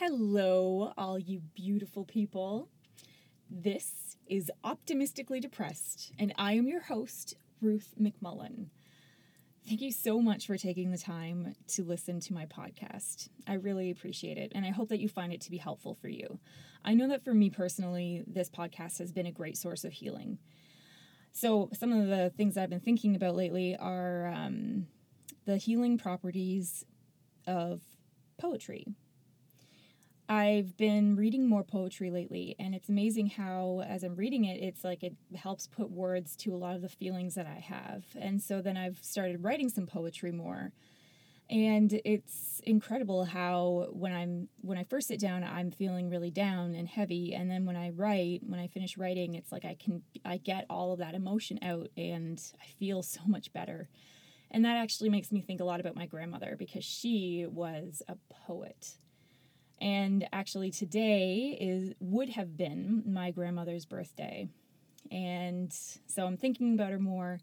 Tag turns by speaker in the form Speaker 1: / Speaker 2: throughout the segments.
Speaker 1: Hello, all you beautiful people. This is Optimistically Depressed, and I am your host, Ruth McMullen. Thank you so much for taking the time to listen to my podcast. I really appreciate it, and I hope that you find it to be helpful for you. I know that for me personally, this podcast has been a great source of healing. So, some of the things I've been thinking about lately are um, the healing properties of poetry. I've been reading more poetry lately, and it's amazing how, as I'm reading it, it's like it helps put words to a lot of the feelings that I have. And so then I've started writing some poetry more. And it's incredible how when I'm when I first sit down, I'm feeling really down and heavy, and then when I write, when I finish writing, it's like I can I get all of that emotion out, and I feel so much better. And that actually makes me think a lot about my grandmother because she was a poet. And actually today is would have been my grandmother's birthday. And so I'm thinking about her more.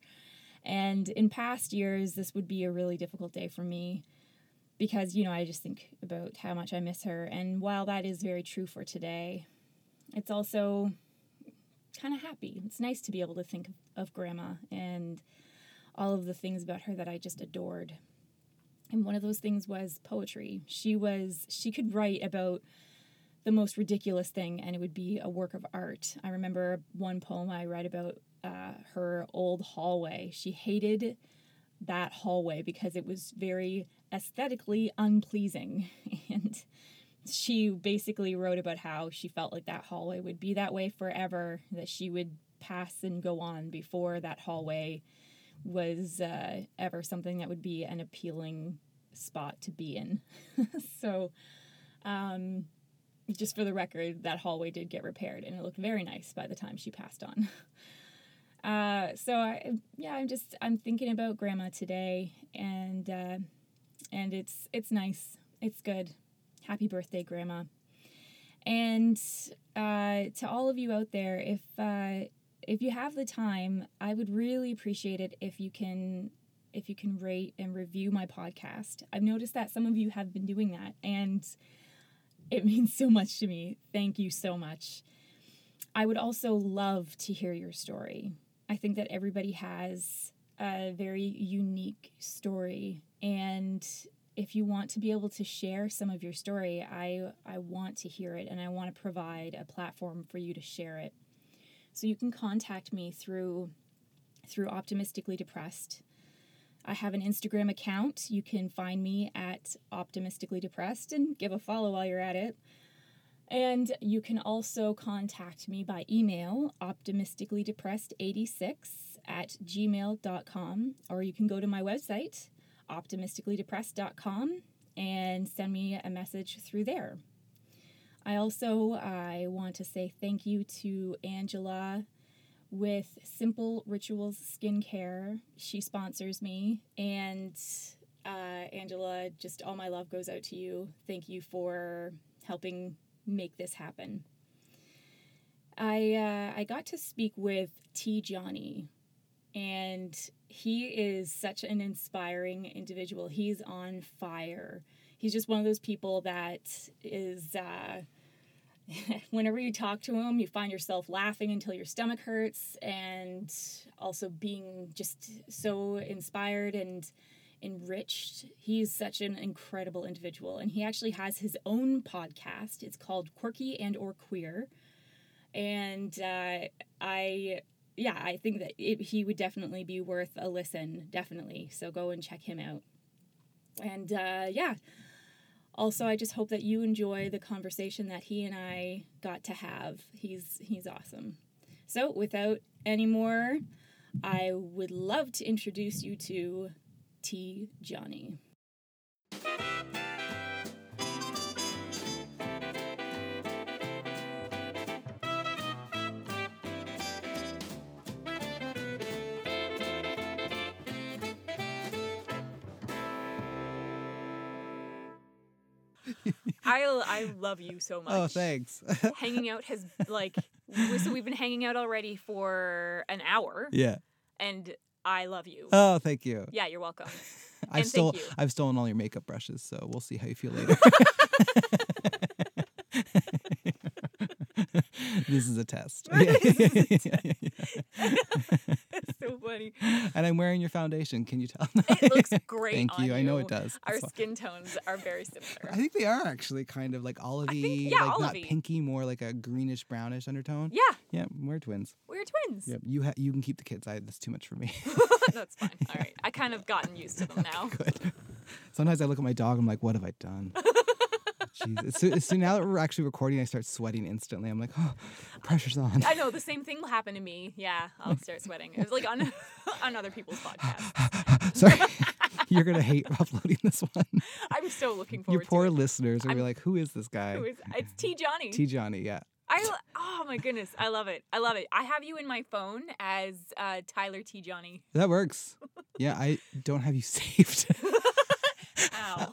Speaker 1: And in past years this would be a really difficult day for me because you know I just think about how much I miss her and while that is very true for today, it's also kind of happy. It's nice to be able to think of grandma and all of the things about her that I just adored and one of those things was poetry. She was she could write about the most ridiculous thing and it would be a work of art. I remember one poem i read about uh, her old hallway. She hated that hallway because it was very aesthetically unpleasing. And she basically wrote about how she felt like that hallway would be that way forever that she would pass and go on before that hallway was uh, ever something that would be an appealing spot to be in. so, um, just for the record, that hallway did get repaired and it looked very nice by the time she passed on. Uh, so I, yeah, I'm just I'm thinking about grandma today, and uh, and it's it's nice, it's good. Happy birthday, grandma! And uh, to all of you out there, if uh, if you have the time, I would really appreciate it if you can if you can rate and review my podcast. I've noticed that some of you have been doing that and it means so much to me. Thank you so much. I would also love to hear your story. I think that everybody has a very unique story and if you want to be able to share some of your story, I I want to hear it and I want to provide a platform for you to share it. So you can contact me through through optimistically depressed. I have an Instagram account. You can find me at optimistically depressed and give a follow while you're at it. And you can also contact me by email, optimisticallydepressed86 at gmail.com, or you can go to my website, optimisticallydepressed.com, and send me a message through there. I also I want to say thank you to Angela with Simple Rituals Skincare. She sponsors me, and uh, Angela, just all my love goes out to you. Thank you for helping make this happen. I uh, I got to speak with T. Johnny, and he is such an inspiring individual. He's on fire. He's just one of those people that is. Uh, whenever you talk to him, you find yourself laughing until your stomach hurts and also being just so inspired and enriched. He's such an incredible individual and he actually has his own podcast. It's called Quirky and or Queer. And uh, I yeah, I think that it, he would definitely be worth a listen, definitely. So go and check him out. And uh, yeah, also, I just hope that you enjoy the conversation that he and I got to have. He's he's awesome. So, without any more, I would love to introduce you to T. Johnny. I I love you so oh, much.
Speaker 2: Oh, thanks.
Speaker 1: hanging out has like so we've been hanging out already for an hour.
Speaker 2: Yeah.
Speaker 1: And I love you.
Speaker 2: Oh, thank you.
Speaker 1: Yeah, you're welcome.
Speaker 2: I've stole,
Speaker 1: you.
Speaker 2: I've stolen all your makeup brushes, so we'll see how you feel later.
Speaker 1: this is a test. Is a test funny.
Speaker 2: and I'm wearing your foundation. Can you tell?
Speaker 1: It looks great.
Speaker 2: Thank
Speaker 1: on
Speaker 2: you. I know it does.
Speaker 1: Our
Speaker 2: fine.
Speaker 1: skin tones are very similar.
Speaker 2: I think they are actually kind of like olivey,
Speaker 1: yeah,
Speaker 2: like not pinky, more like a greenish brownish undertone.
Speaker 1: yeah,
Speaker 2: Yeah, we're twins.
Speaker 1: we're twins.
Speaker 2: Yep. You ha- you can keep the kids. I that's too much for me.
Speaker 1: That's fine. All right. I kind of gotten used to them now.
Speaker 2: Good. Sometimes I look at my dog. I'm like, what have I done? Jeez. So, now that we're actually recording, I start sweating instantly. I'm like, oh, pressure's on.
Speaker 1: I know the same thing will happen to me. Yeah, I'll start sweating. It's like on on other people's podcasts.
Speaker 2: Sorry. You're gonna hate uploading this one.
Speaker 1: I'm so looking
Speaker 2: Your
Speaker 1: forward
Speaker 2: poor
Speaker 1: to it.
Speaker 2: Poor listeners are like, who is this guy?
Speaker 1: Who is- It's T Johnny.
Speaker 2: T Johnny, yeah.
Speaker 1: I oh my goodness, I love it. I love it. I have you in my phone as uh, Tyler T Johnny.
Speaker 2: That works. Yeah, I don't have you saved.
Speaker 1: Ow.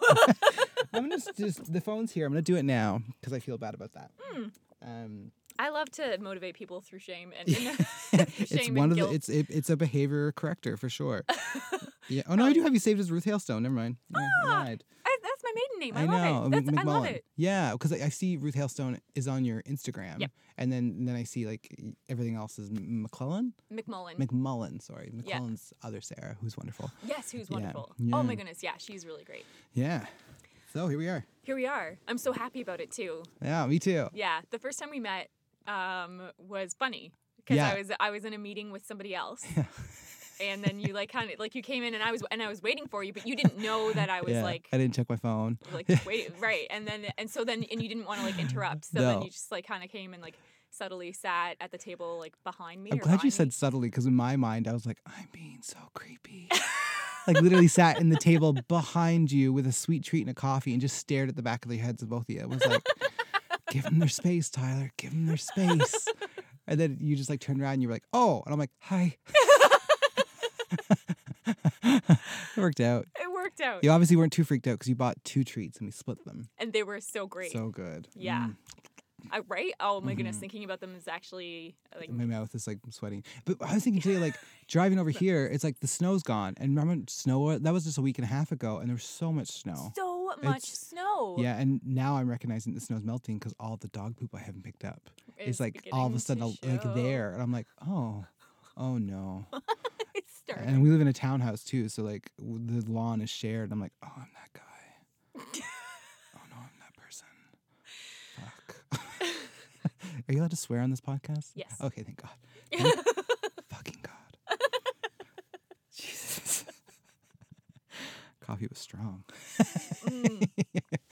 Speaker 2: I'm gonna just the phone's here. I'm gonna do it now because I feel bad about that.
Speaker 1: Hmm.
Speaker 2: Um,
Speaker 1: I love to motivate people through shame and, and
Speaker 2: it's one
Speaker 1: and
Speaker 2: of
Speaker 1: guilt.
Speaker 2: the it's it, it's a behavior corrector for sure. yeah. Oh no, I do have you saved as Ruth Hailstone. Never mind. Yeah, I
Speaker 1: Ah,
Speaker 2: lied.
Speaker 1: I, that's my maiden name. I,
Speaker 2: I know.
Speaker 1: love it.
Speaker 2: Mc-
Speaker 1: That's, I love
Speaker 2: McMullen.
Speaker 1: it.
Speaker 2: Yeah, because I, I see Ruth Hailstone is on your Instagram.
Speaker 1: Yep.
Speaker 2: And then then I see like everything else is McClellan,
Speaker 1: McMullen.
Speaker 2: McMullen. Sorry,
Speaker 1: Yeah.
Speaker 2: Other Sarah, who's wonderful.
Speaker 1: yes, who's
Speaker 2: Yeah,
Speaker 1: wonderful. Oh my goodness, yeah, she's really great.
Speaker 2: Yeah. So here we are.
Speaker 1: Here we are. I'm so happy about it too.
Speaker 2: Yeah, me too.
Speaker 1: Yeah, the first time we met um, was funny because
Speaker 2: Yeah.
Speaker 1: I was I was in a meeting with somebody else, and then you like kind of like you came in and I was and I was waiting for you, but you didn't know that I was
Speaker 2: yeah.
Speaker 1: like
Speaker 2: I didn't check my phone.
Speaker 1: like wait right, and then and so then and you didn't want to like interrupt, so then you just like kind of came and like subtly sat at the table like behind me.
Speaker 2: I'm glad you
Speaker 1: behind
Speaker 2: said
Speaker 1: me.
Speaker 2: subtly because in my mind I was like, I'm being so creepy. like literally sat in the table behind you with a sweet treat and a coffee and just stared at the back of the heads of both of you. It was like, give them their space, Tyler. Give them their space. And then you just like turned around and you were like, oh, and I'm like, hi. it worked out.
Speaker 1: It worked out,
Speaker 2: You obviously weren't too freaked out because you bought two treats and we split them.
Speaker 1: and they were so great.
Speaker 2: So good.
Speaker 1: Yeah.
Speaker 2: Mm.
Speaker 1: I, right? Oh my goodness,
Speaker 2: Mhm.
Speaker 1: thinking about them is actually like
Speaker 2: my mouth is like sweating. But I was thinking today, like driving over here, it's like the snow's gone. And remember snow? That was just a week and a half ago, and there was so much snow.
Speaker 1: so much
Speaker 2: It's-
Speaker 1: snow.
Speaker 2: Yeah, and now I'm recognizing the snow's melting because all the dog poop I haven't picked up is
Speaker 1: It's
Speaker 2: like all of a sudden like there, and I'm like, oh, oh no.
Speaker 1: it's starting.
Speaker 2: and we live in a townhouse too, so like the lawn is shared. I'm like, oh, I'm that guy. oh no, I'm that person. Fuck. Are you allowed to swear on this podcast?
Speaker 1: Yes.
Speaker 2: Okay, thank God. Thank fucking God. Jesus. Coffee was strong.
Speaker 1: Mm.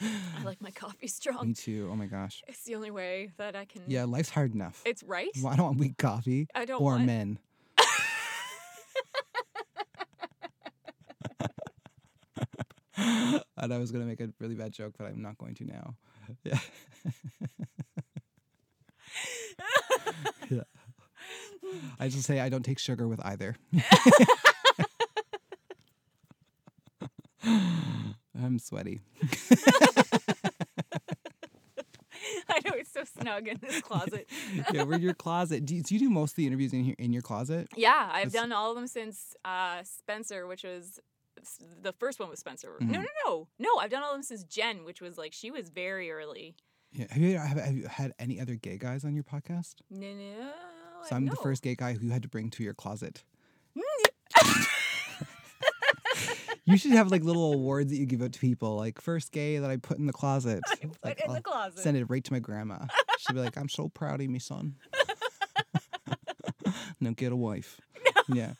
Speaker 1: I like my coffee strong.
Speaker 2: Me too. Oh my gosh.
Speaker 1: It's the only way that I can.
Speaker 2: Yeah, life's hard enough.
Speaker 1: It's right.
Speaker 2: Well, I don't want weak coffee
Speaker 1: I don't
Speaker 2: or
Speaker 1: want.
Speaker 2: men. and I was gonna make a really bad joke, but I'm not going to now. Yeah. Yeah. I just say I don't take sugar with either. I'm sweaty.
Speaker 1: I know it's so snug in this closet.
Speaker 2: yeah, we're in your closet. Do you, do you do most of the interviews in here in your closet?
Speaker 1: Yeah, I've
Speaker 2: That's-
Speaker 1: done all of them since uh, Spencer, which was the first one was Spencer.
Speaker 2: Mhm.
Speaker 1: No, no, no, no. I've done all of them since Jen, which was like she was very early.
Speaker 2: Yeah. Have you, have, have you had any other gay guys on your podcast?
Speaker 1: No, no.
Speaker 2: So
Speaker 1: I
Speaker 2: I'm the first gay guy who you had to bring to your closet. Mm. You should have like little awards that you give out to people, like first gay that I put in the closet.
Speaker 1: Put
Speaker 2: Like,
Speaker 1: in the
Speaker 2: I'll
Speaker 1: closet.
Speaker 2: Send it right to my grandma. She'd be like, "I'm so proud of me, son." now get a wife. Yeah.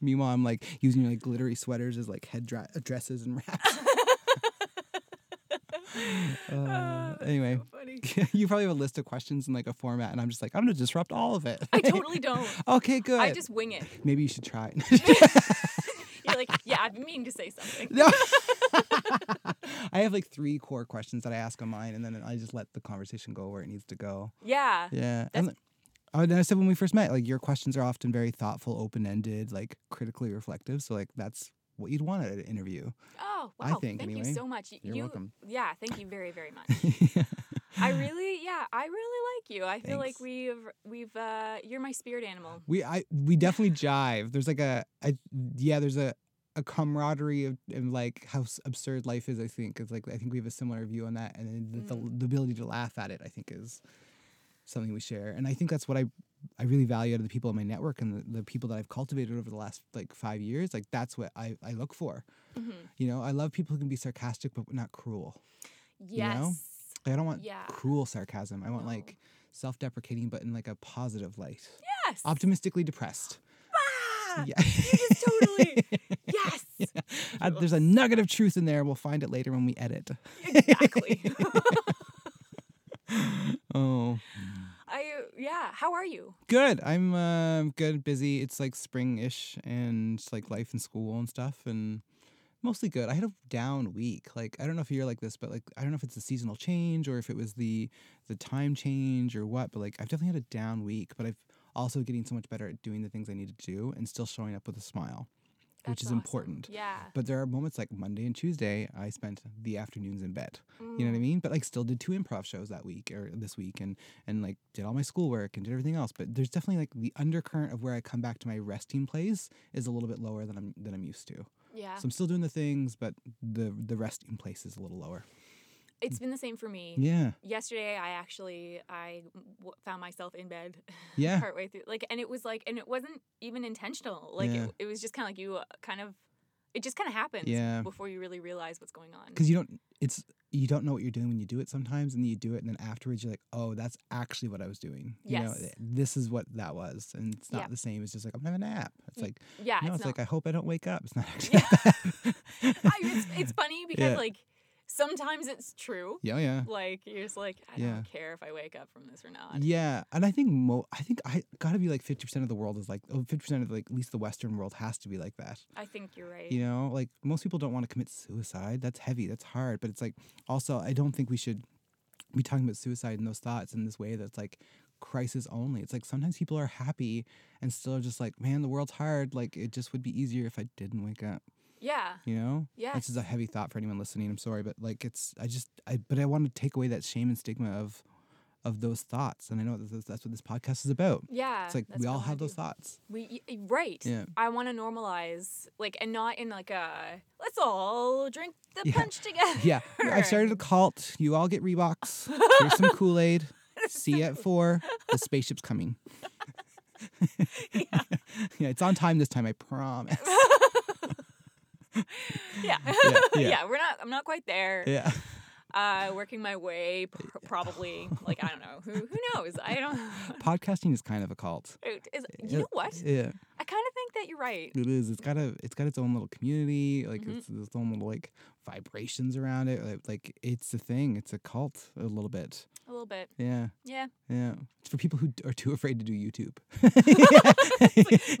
Speaker 2: Meanwhile, I'm like using like glittery sweaters as like head dra- dresses and wraps.
Speaker 1: Ah,
Speaker 2: Uh, anyway,
Speaker 1: so
Speaker 2: you probably have a list of questions in like a format, and I'm just like, I'm gonna disrupt all of it.
Speaker 1: I totally don't.
Speaker 2: okay, good.
Speaker 1: I just wing it.
Speaker 2: Maybe you should try.
Speaker 1: You're like, yeah, I've been meaning to say something.
Speaker 2: No. I have like three core questions that I ask on mine, and then I just let the conversation go where it needs to go.
Speaker 1: Yeah.
Speaker 2: Yeah. And oh, and I said when we first met, like your questions are often very thoughtful, open ended, like critically reflective. So like that's what you'd want at an interview.
Speaker 1: Oh, wow.
Speaker 2: I think,
Speaker 1: thank
Speaker 2: anyway.
Speaker 1: you so much.
Speaker 2: You're
Speaker 1: you,
Speaker 2: welcome.
Speaker 1: Yeah, thank you very, very much. yeah. I really, yeah, I really like you. I feel like we've, we've, uh, you're my spirit animal.
Speaker 2: we I we definitely jive. There's like a, a yeah, there's a a camaraderie of and like how absurd life is. I think is like I think we have a similar view on that, and then the,
Speaker 1: Mm.
Speaker 2: the ability to laugh at it. I think is something we share. And I think that's what I I really value out of the people in my network and the, the people that I've cultivated over the last like five years. Like that's what I, I look for.
Speaker 1: Mhm.
Speaker 2: You know, I love people who can be sarcastic but not cruel.
Speaker 1: Yes.
Speaker 2: know? Like, I don't want
Speaker 1: Yeah.
Speaker 2: cruel sarcasm. I want
Speaker 1: No.
Speaker 2: like self-deprecating but in like a positive light.
Speaker 1: Yes.
Speaker 2: Optimistically depressed.
Speaker 1: Ah,
Speaker 2: Yeah.
Speaker 1: Totally. yes.
Speaker 2: Uh, there's a nugget of truth in there. We'll find it later when we edit.
Speaker 1: Exactly.
Speaker 2: Oh,
Speaker 1: I yeah. How are you?
Speaker 2: good. I'm uh, good, busy. It's like spring-ish and like life in school and stuff and mostly good. I had a down week. Like I don't know if you're like this, but like I don't know if it's a seasonal change or if it was the the time change or what, but like I've definitely had a down week, but I've also getting so much better at doing the things I need to do and still showing up with a smile, which is
Speaker 1: awesome.
Speaker 2: important.
Speaker 1: Yeah.
Speaker 2: But there are moments like Monday and Tuesday, I spent the afternoons in bed. You know what I
Speaker 1: Mm.
Speaker 2: mean? But like still did two improv shows that week or this week and and like did all my schoolwork and did everything else. But there's definitely like the undercurrent of where I come back to my resting place is a little bit lower than I'm than I'm used to.
Speaker 1: Yeah.
Speaker 2: So I'm still doing the things, but the the resting place is a little lower.
Speaker 1: It's been the same for me.
Speaker 2: Yeah.
Speaker 1: Yesterday, I actually I w- found myself in bed
Speaker 2: Yeah.
Speaker 1: partway through, like, and it was like, and it wasn't even intentional. Like,
Speaker 2: Yeah.
Speaker 1: it, it was just kind of like you uh, kind of, it just kind of happens
Speaker 2: Yeah.
Speaker 1: before you really realize what's going on.
Speaker 2: Because you don't it's you don't know what you're doing when you do it sometimes and then you do it and then afterwards you're like, oh, that's actually what I was doing. You know, this is what that was. And it's not
Speaker 1: Yeah.
Speaker 2: the same. It's just like I'm having a nap. It's like
Speaker 1: Yeah,
Speaker 2: no,
Speaker 1: it's,
Speaker 2: it's, like I hope I don't wake up. It's not actually
Speaker 1: Yeah. it's, it's funny because
Speaker 2: Yeah.
Speaker 1: like sometimes it's true.
Speaker 2: Yeah, yeah.
Speaker 1: Like you're just like I
Speaker 2: Yeah.
Speaker 1: don't care if I wake up from this or not.
Speaker 2: Yeah, and I think mo- I think I gotta be like fifty percent of the world is like oh, fifty percent of like at least the Western world has to be like that.
Speaker 1: I think you're right.
Speaker 2: You know, like most people don't want to commit suicide. That's heavy. That's hard. But it's like also I don't think we should be talking about suicide and those thoughts in this way that's like crisis only. It's like sometimes people are happy and still are just like, man, the world's hard. Like it just would be easier if I didn't wake up.
Speaker 1: Yeah.
Speaker 2: You know?
Speaker 1: Yeah.
Speaker 2: This is a heavy thought for anyone listening. I'm sorry, but like it's I just I but I want to take away that shame and stigma of of those thoughts, and I know that that's what this podcast is about.
Speaker 1: Yeah.
Speaker 2: It's like we all have those thoughts.
Speaker 1: We right.
Speaker 2: Yeah.
Speaker 1: I want to normalize like and not in like a let's all drink the
Speaker 2: Yeah.
Speaker 1: punch together.
Speaker 2: Yeah, I've started a cult. You all get Reeboks. Here's some Kool Aid. See you at four. The spaceship's coming.
Speaker 1: yeah.
Speaker 2: Yeah, it's on time this time. I promise.
Speaker 1: yeah.
Speaker 2: yeah.
Speaker 1: yeah. We're not. I'm not quite there.
Speaker 2: Yeah.
Speaker 1: Uh, working my way, pr- probably. Like I don't know. Who who knows? I don't.
Speaker 2: Podcasting is kind of a cult.
Speaker 1: It is, you know what?
Speaker 2: Yeah,
Speaker 1: I kind of think that you're right.
Speaker 2: it is. It's got a. It's got its own little community. Like
Speaker 1: Mhm.
Speaker 2: it's its own little like vibrations around it. Like, like it's a thing. It's a cult a little bit.
Speaker 1: A little bit.
Speaker 2: Yeah.
Speaker 1: Yeah.
Speaker 2: Yeah. It's for people who d- are too afraid to do YouTube.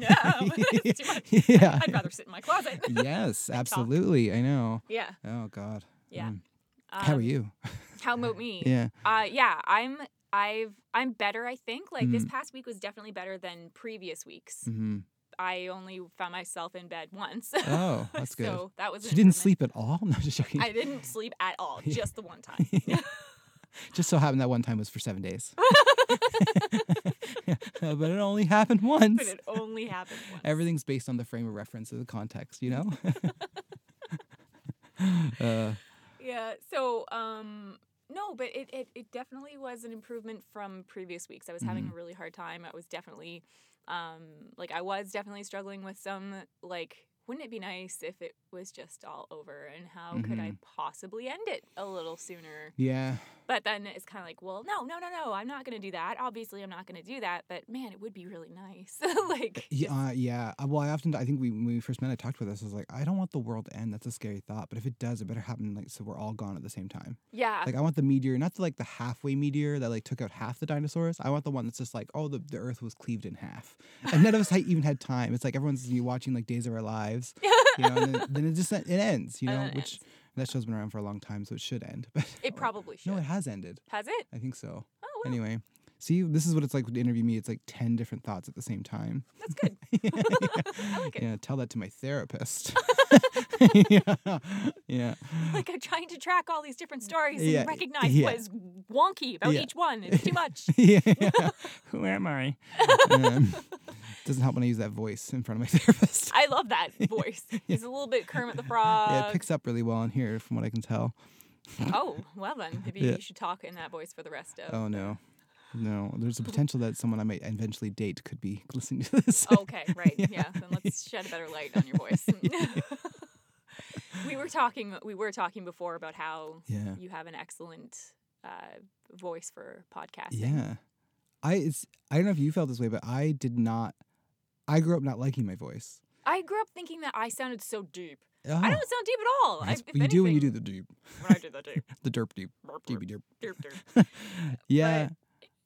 Speaker 1: no, too much.
Speaker 2: Yeah.
Speaker 1: I'd rather sit in my closet.
Speaker 2: yes, absolutely. I know.
Speaker 1: yeah.
Speaker 2: Oh God.
Speaker 1: Yeah.
Speaker 2: Mm. How are
Speaker 1: Um,
Speaker 2: you?
Speaker 1: How about me?
Speaker 2: Yeah.
Speaker 1: Uh, yeah, I'm. I've. I'm better. I think. Like this
Speaker 2: Mhm.
Speaker 1: past week was definitely better than previous weeks.
Speaker 2: hmm
Speaker 1: I only found myself in bed once.
Speaker 2: Oh, that's good.
Speaker 1: so that was.
Speaker 2: So you didn't sleep at all? No, just joking.
Speaker 1: I didn't sleep at all.
Speaker 2: Yeah.
Speaker 1: Just the one time.
Speaker 2: just so happened that one time was for seven days. Uh, but it only happened once.
Speaker 1: but it only happened once.
Speaker 2: Everything's based on the frame of reference of the context, you know? uh,
Speaker 1: Yeah. So, um, no, but it, it, it definitely was an improvement from previous weeks. I was having
Speaker 2: Mm-hmm.
Speaker 1: a really hard time. I was definitely, um, like, I was definitely struggling with some, like, wouldn't it be nice if it was just all over and how could I
Speaker 2: Mm-hmm.
Speaker 1: possibly end it a little sooner?
Speaker 2: yeah.
Speaker 1: But then it's kind of like, well, no, no, no, no, I'm not going to do that. Obviously, I'm not going to do that. But man, it would be really nice. like,
Speaker 2: Yeah, uh, yeah. Well, I often, I think we when we first met, I talked about this. I was like, I don't want the world to end. That's a scary thought. But if it does, it better happen like so we're all gone at the same time.
Speaker 1: yeah.
Speaker 2: Like I want the meteor, not the like the halfway meteor that like took out half the dinosaurs. I want the one that's just like, oh, the, the Earth was cleaved in half, and none of us even had time. It's like everyone's you watching like Days of Our Lives, you know, and then, then it just it ends, you know, which
Speaker 1: ends.
Speaker 2: that show's been around for a long time, so it should end. But
Speaker 1: it probably should.
Speaker 2: no, it has ended.
Speaker 1: Has it?
Speaker 2: I think so.
Speaker 1: Oh, well,
Speaker 2: Anyway, see, this is what it's like to interview me. It's like ten different thoughts at the same time.
Speaker 1: that's good. I like it.
Speaker 2: Yeah, tell that to my therapist. yeah, yeah.
Speaker 1: like I'm trying to track all these different stories and
Speaker 2: Yeah,
Speaker 1: recognize
Speaker 2: yeah.
Speaker 1: what is wonky about
Speaker 2: Yeah.
Speaker 1: each one. It's too much.
Speaker 2: yeah, yeah. Who am I? Um, doesn't help when I use that voice in front of my therapist.
Speaker 1: I love that voice. He's a little bit Kermit the Frog.
Speaker 2: yeah, it picks up really well in here, from what I can tell.
Speaker 1: oh, well then, maybe
Speaker 2: Yeah.
Speaker 1: you should talk in that voice for the rest of.
Speaker 2: Oh no. No, there's a potential that someone I might eventually date could be listening to this.
Speaker 1: okay, right. Yeah.
Speaker 2: Yeah.
Speaker 1: Then let's shed a better light on your voice. we were talking. We were talking before about how
Speaker 2: yeah.
Speaker 1: you have an excellent uh, voice for podcasting.
Speaker 2: Yeah. I it's I don't know if you felt this way, but I did not I grew up not liking my voice.
Speaker 1: I grew up thinking that I sounded so deep.
Speaker 2: Oh,
Speaker 1: I don't sound deep at all. I,
Speaker 2: that's you do when you do the deep.
Speaker 1: when I do the deep.
Speaker 2: The derp deep.
Speaker 1: burp,
Speaker 2: derp.
Speaker 1: derp, derp.
Speaker 2: Yeah.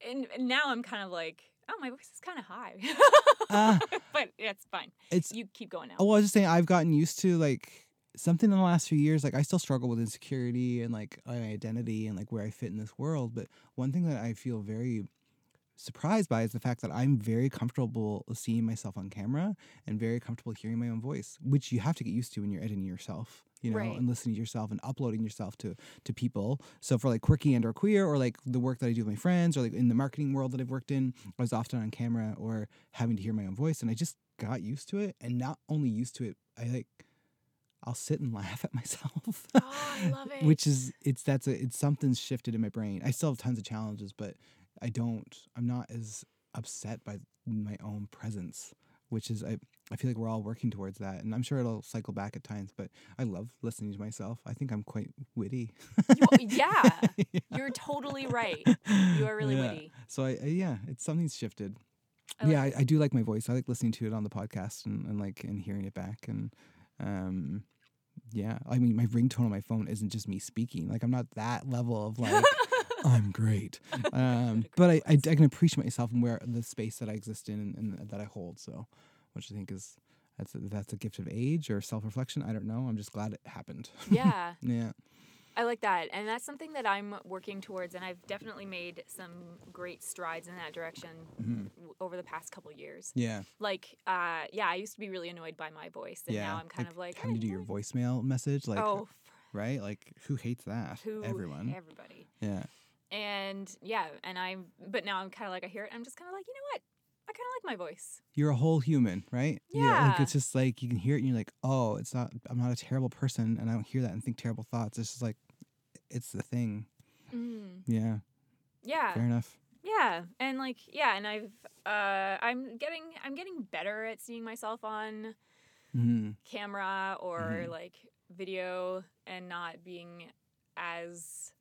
Speaker 1: And, and now I'm kind of like, oh, my voice is kind of high.
Speaker 2: Ah.
Speaker 1: but it's fine.
Speaker 2: It's
Speaker 1: You keep going now.
Speaker 2: oh, I was just saying I've gotten used to like something in the last few years. Like I still struggle with insecurity and like my identity and like where I fit in this world. But one thing that I feel very surprised by is the fact that I'm very comfortable seeing myself on camera and very comfortable hearing my own voice, which you have to get used to when you're editing yourself, you know,
Speaker 1: Right.
Speaker 2: and listening to yourself and uploading yourself to to people. So for like quirky and or queer or like the work that I do with my friends or like in the marketing world that I've worked in, I was often on camera or having to hear my own voice and I just got used to it and not only used to it, I like I'll sit and laugh at myself.
Speaker 1: oh, I love it.
Speaker 2: Which is it's that's a it's something's shifted in my brain. I still have tons of challenges, but I don't I'm not as upset by my own presence, which is I I feel like we're all working towards that, and I'm sure it'll cycle back at times. But I love listening to myself. I think I'm quite witty.
Speaker 1: You- yeah, you're totally right. You are really
Speaker 2: Yeah.
Speaker 1: witty.
Speaker 2: So I, I yeah, it's something's shifted.
Speaker 1: I like
Speaker 2: yeah, I, I do like my voice. I like listening to it on the podcast and, and like and hearing it back and um yeah. I mean my ringtone on my phone isn't just me speaking. Like I'm not that level of like I'm great. Um but I, I, I can appreciate myself and where the space that I exist in and, and that I hold. So which I think is that's a, that's a gift of age or self reflection. I don't know. I'm just glad it happened.
Speaker 1: Yeah,
Speaker 2: yeah.
Speaker 1: I like that. And that's something that I'm working towards. And I've definitely made some great strides in that direction
Speaker 2: Mhm.
Speaker 1: w- over the past couple years.
Speaker 2: Yeah.
Speaker 1: Like, uh, yeah, I used to be really annoyed by my voice. And
Speaker 2: yeah.
Speaker 1: now I'm kind of like,
Speaker 2: having to do
Speaker 1: "Eh,
Speaker 2: your voicemail message like
Speaker 1: oh,
Speaker 2: right? Like who hates that?
Speaker 1: who?
Speaker 2: Everyone.
Speaker 1: Everybody.
Speaker 2: yeah.
Speaker 1: And yeah, and I'm, but now I'm kind of like, I hear it. I'm just kind of like, you know what? I kind of like my voice.
Speaker 2: you're a whole human, right? like
Speaker 1: Yeah.
Speaker 2: it's just like you can hear it and you're like, oh, it's not. I'm not a terrible person, and I don't hear that and think terrible thoughts. It's just like, it's the thing.
Speaker 1: Mm.
Speaker 2: Yeah,
Speaker 1: Yeah.
Speaker 2: fair enough.
Speaker 1: Yeah, and like yeah, and I've uh I'm getting I'm getting better at seeing myself on
Speaker 2: hmm
Speaker 1: camera or
Speaker 2: Mhm.
Speaker 1: like video and not being as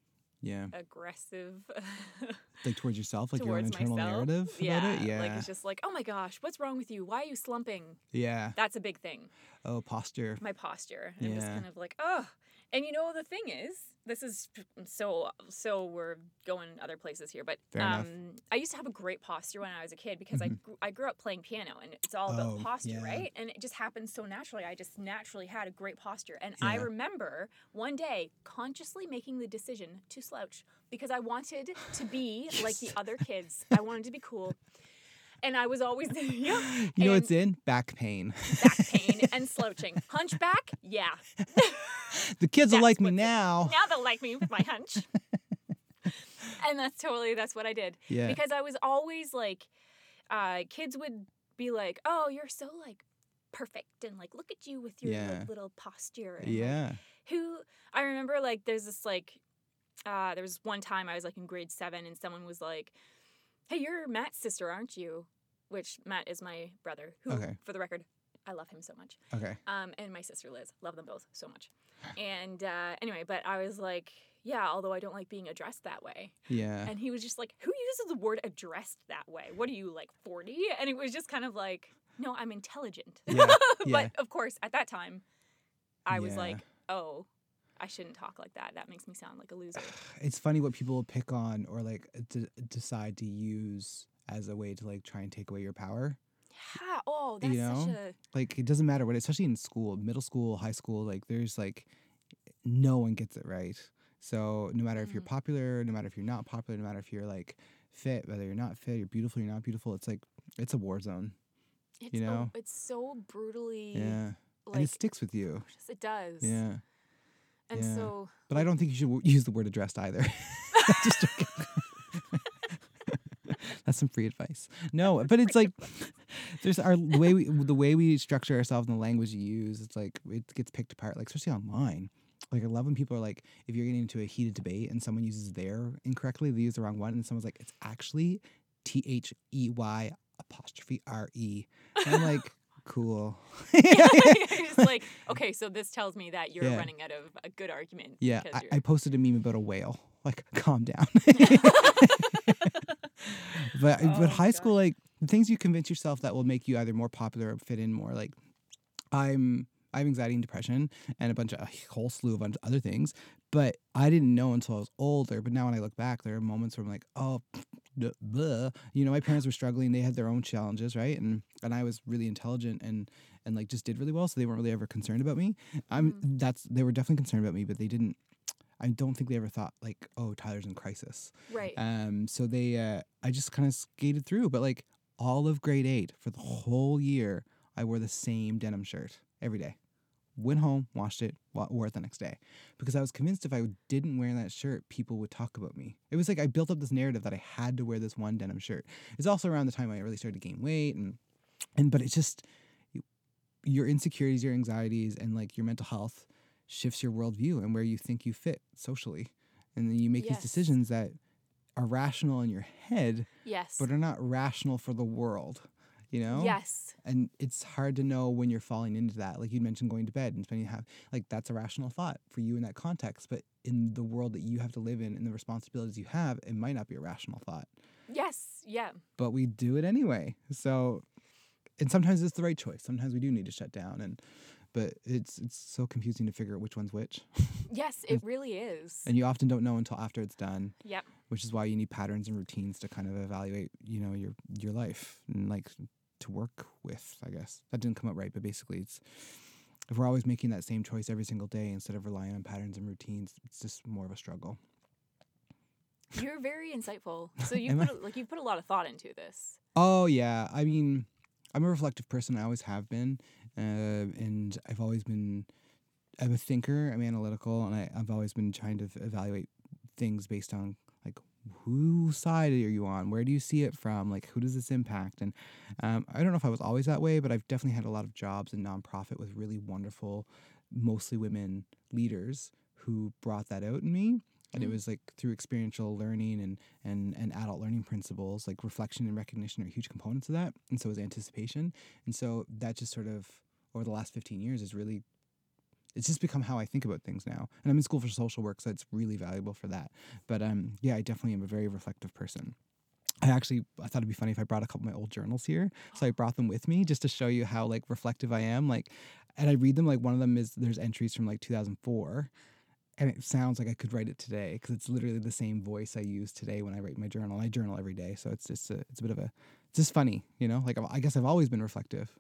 Speaker 2: Yeah,
Speaker 1: aggressive
Speaker 2: like towards yourself, like your own internal
Speaker 1: myself.
Speaker 2: narrative
Speaker 1: yeah,
Speaker 2: about it. Yeah,
Speaker 1: like it's just like, "Oh my gosh, what's wrong with you? Why are you slumping?"
Speaker 2: yeah.
Speaker 1: That's a big thing.
Speaker 2: Oh, posture.
Speaker 1: My posture. And I'm just kind of like, "Oh." And you know the thing is, this is so so we're going other places here, but
Speaker 2: Fair enough.
Speaker 1: um I used to have a great posture when I was a kid because I
Speaker 2: Mhm.
Speaker 1: grew, I grew up playing piano and it's all about
Speaker 2: Oh,
Speaker 1: posture,
Speaker 2: yeah.
Speaker 1: right? And it just happened so naturally. I just naturally had a great posture. And I remember one day consciously making the decision to slouch because I wanted to be like the other kids. I wanted to be cool. And I was always yeah,
Speaker 2: You know what's in back pain.
Speaker 1: back pain and slouching. Hunchback? Yeah.
Speaker 2: the kids will like me now.
Speaker 1: now they'll like me with my hunch. and that's totally that's what I did
Speaker 2: Yeah,
Speaker 1: because I was always like, uh, kids would be like, "Oh, you're so like perfect," and like, "Look at you with your
Speaker 2: Yeah.
Speaker 1: like, little posture." And, like,
Speaker 2: yeah.
Speaker 1: who I remember like there's this like, uh, there was one time I was like in grade seven and someone was like, "Hey, you're Matt's sister, aren't you?" Which Matt is my brother. Who,
Speaker 2: Okay.
Speaker 1: for the record, I love him so much
Speaker 2: Okay.
Speaker 1: um, and my sister Liz. Love them both so much. And uh, anyway, but I was like, yeah, although I don't like being addressed that way.
Speaker 2: Yeah.
Speaker 1: And he was just like, who uses the word addressed that way? What are you, like 40? And it was just kind of like, no, I'm intelligent.
Speaker 2: Yeah.
Speaker 1: but
Speaker 2: yeah.
Speaker 1: of course, at that time, I was like, oh, I shouldn't talk like that. That makes me sound like a loser.
Speaker 2: it's funny what people pick on or like d- decide to use as a way to like try and take away your power.
Speaker 1: Yeah. Oh, that's
Speaker 2: You
Speaker 1: such
Speaker 2: know?
Speaker 1: a.
Speaker 2: Like it doesn't matter what, especially in school, middle school, high school. Like there's like no one gets it right. So no matter if you're
Speaker 1: Mm.
Speaker 2: popular, no matter if you're not popular, no matter if you're like fit, whether you're not fit, you're beautiful, you're not beautiful. It's like it's a war zone.
Speaker 1: It's,
Speaker 2: you
Speaker 1: a-
Speaker 2: know?
Speaker 1: it's so brutally.
Speaker 2: Yeah,
Speaker 1: Like,
Speaker 2: and it sticks with you.
Speaker 1: it does.
Speaker 2: Yeah,
Speaker 1: And
Speaker 2: yeah.
Speaker 1: so.
Speaker 2: but I don't think you should w- use the word addressed either. Just joking. That's some free advice. No, but it's like there's our the way we the way we structure ourselves and the language you use. It's like it gets picked apart. Like especially online, Like I love when people are like, if you're getting into a heated debate and someone uses their incorrectly, they use the wrong one, and someone's like, it's actually T H E Y apostrophe R E. And I'm like, cool.
Speaker 3: it's like, okay, so this tells me that you're
Speaker 2: Yeah.
Speaker 3: running out of a good argument.
Speaker 2: Yeah, I, I posted a meme about a whale. Like, calm down. but
Speaker 3: Oh,
Speaker 2: but high
Speaker 3: God.
Speaker 2: school, like the things you convince yourself that will make you either more popular or fit in more. Like, I'm I have anxiety and depression and a bunch of a whole slew of bunch of other things. But I didn't know until I was older. But now when I look back, there are moments where I'm like, oh, duh, bleh. you know, my parents were struggling. They had their own challenges, right? And and I was really intelligent and and like just did really well. So they weren't really ever concerned about me. I'm
Speaker 3: Mm-hmm.
Speaker 2: that's they were definitely concerned about me, but they didn't. I don't think they ever thought like, oh, Tyler's in crisis.
Speaker 3: right.
Speaker 2: Um, so they, uh, I just kind of skated through. But like all of grade eight for the whole year, I wore the same denim shirt every day. Went home, washed it, wore it the next day, because I was convinced if I didn't wear that shirt, people would talk about me. It was like I built up this narrative that I had to wear this one denim shirt. It's also around the time I really started to gain weight, and and but it's just your insecurities, your anxieties, and like your mental health shifts your worldview and where you think you fit socially, and then you make
Speaker 3: Yes.
Speaker 2: these decisions that are rational in your head,
Speaker 3: yes.
Speaker 2: but are not rational for the world. You know?
Speaker 3: Yes.
Speaker 2: And it's hard to know when you're falling into that. Like you mentioned going to bed and spending half like that's a rational thought for you in that context. But in the world that you have to live in and the responsibilities you have, it might not be a rational thought.
Speaker 3: Yes. Yeah.
Speaker 2: But we do it anyway. So and sometimes it's the right choice. Sometimes we do need to shut down and but it's it's so confusing to figure out which one's which.
Speaker 3: Yes, it really is.
Speaker 2: And you often don't know until after it's done.
Speaker 3: Yep.
Speaker 2: which is why you need patterns and routines to kind of evaluate you know your your life and like to work with i guess that didn't come out right but basically it's if we're always making that same choice every single day instead of relying on patterns and routines it's just more of a struggle
Speaker 3: You're very insightful. So you
Speaker 2: Am I?
Speaker 3: put like you put a lot of thought into this.
Speaker 2: oh yeah i mean i'm a reflective person i always have been uh, and i've always been i'm a thinker i'm analytical and I, i've always been trying to f- evaluate things based on like whose side are you on? Where do you see it from? Like who does this impact? And um, i don't know if i was always that way but i've definitely had a lot of jobs in nonprofit with really wonderful mostly women leaders who brought that out in me. And it
Speaker 3: Mm.
Speaker 2: was like through experiential learning and, and and adult learning principles like reflection and recognition are huge components of that and so is anticipation. And so that just sort of over the last 15 years is really it's just become how I think about things now. And I'm in school for social work, so it's really valuable for that. But um, yeah, I definitely am a very reflective person. I actually I thought it'd be funny if I brought a couple of my old journals here. So I brought them with me just to show you how like reflective I am. Like and I read them like one of them is there's entries from like 2004 and it sounds like I could write it today because it's literally the same voice I use today when I write my journal. I journal every day, so it's just a, it's a bit of a just funny, you know. Like I guess I've always been reflective.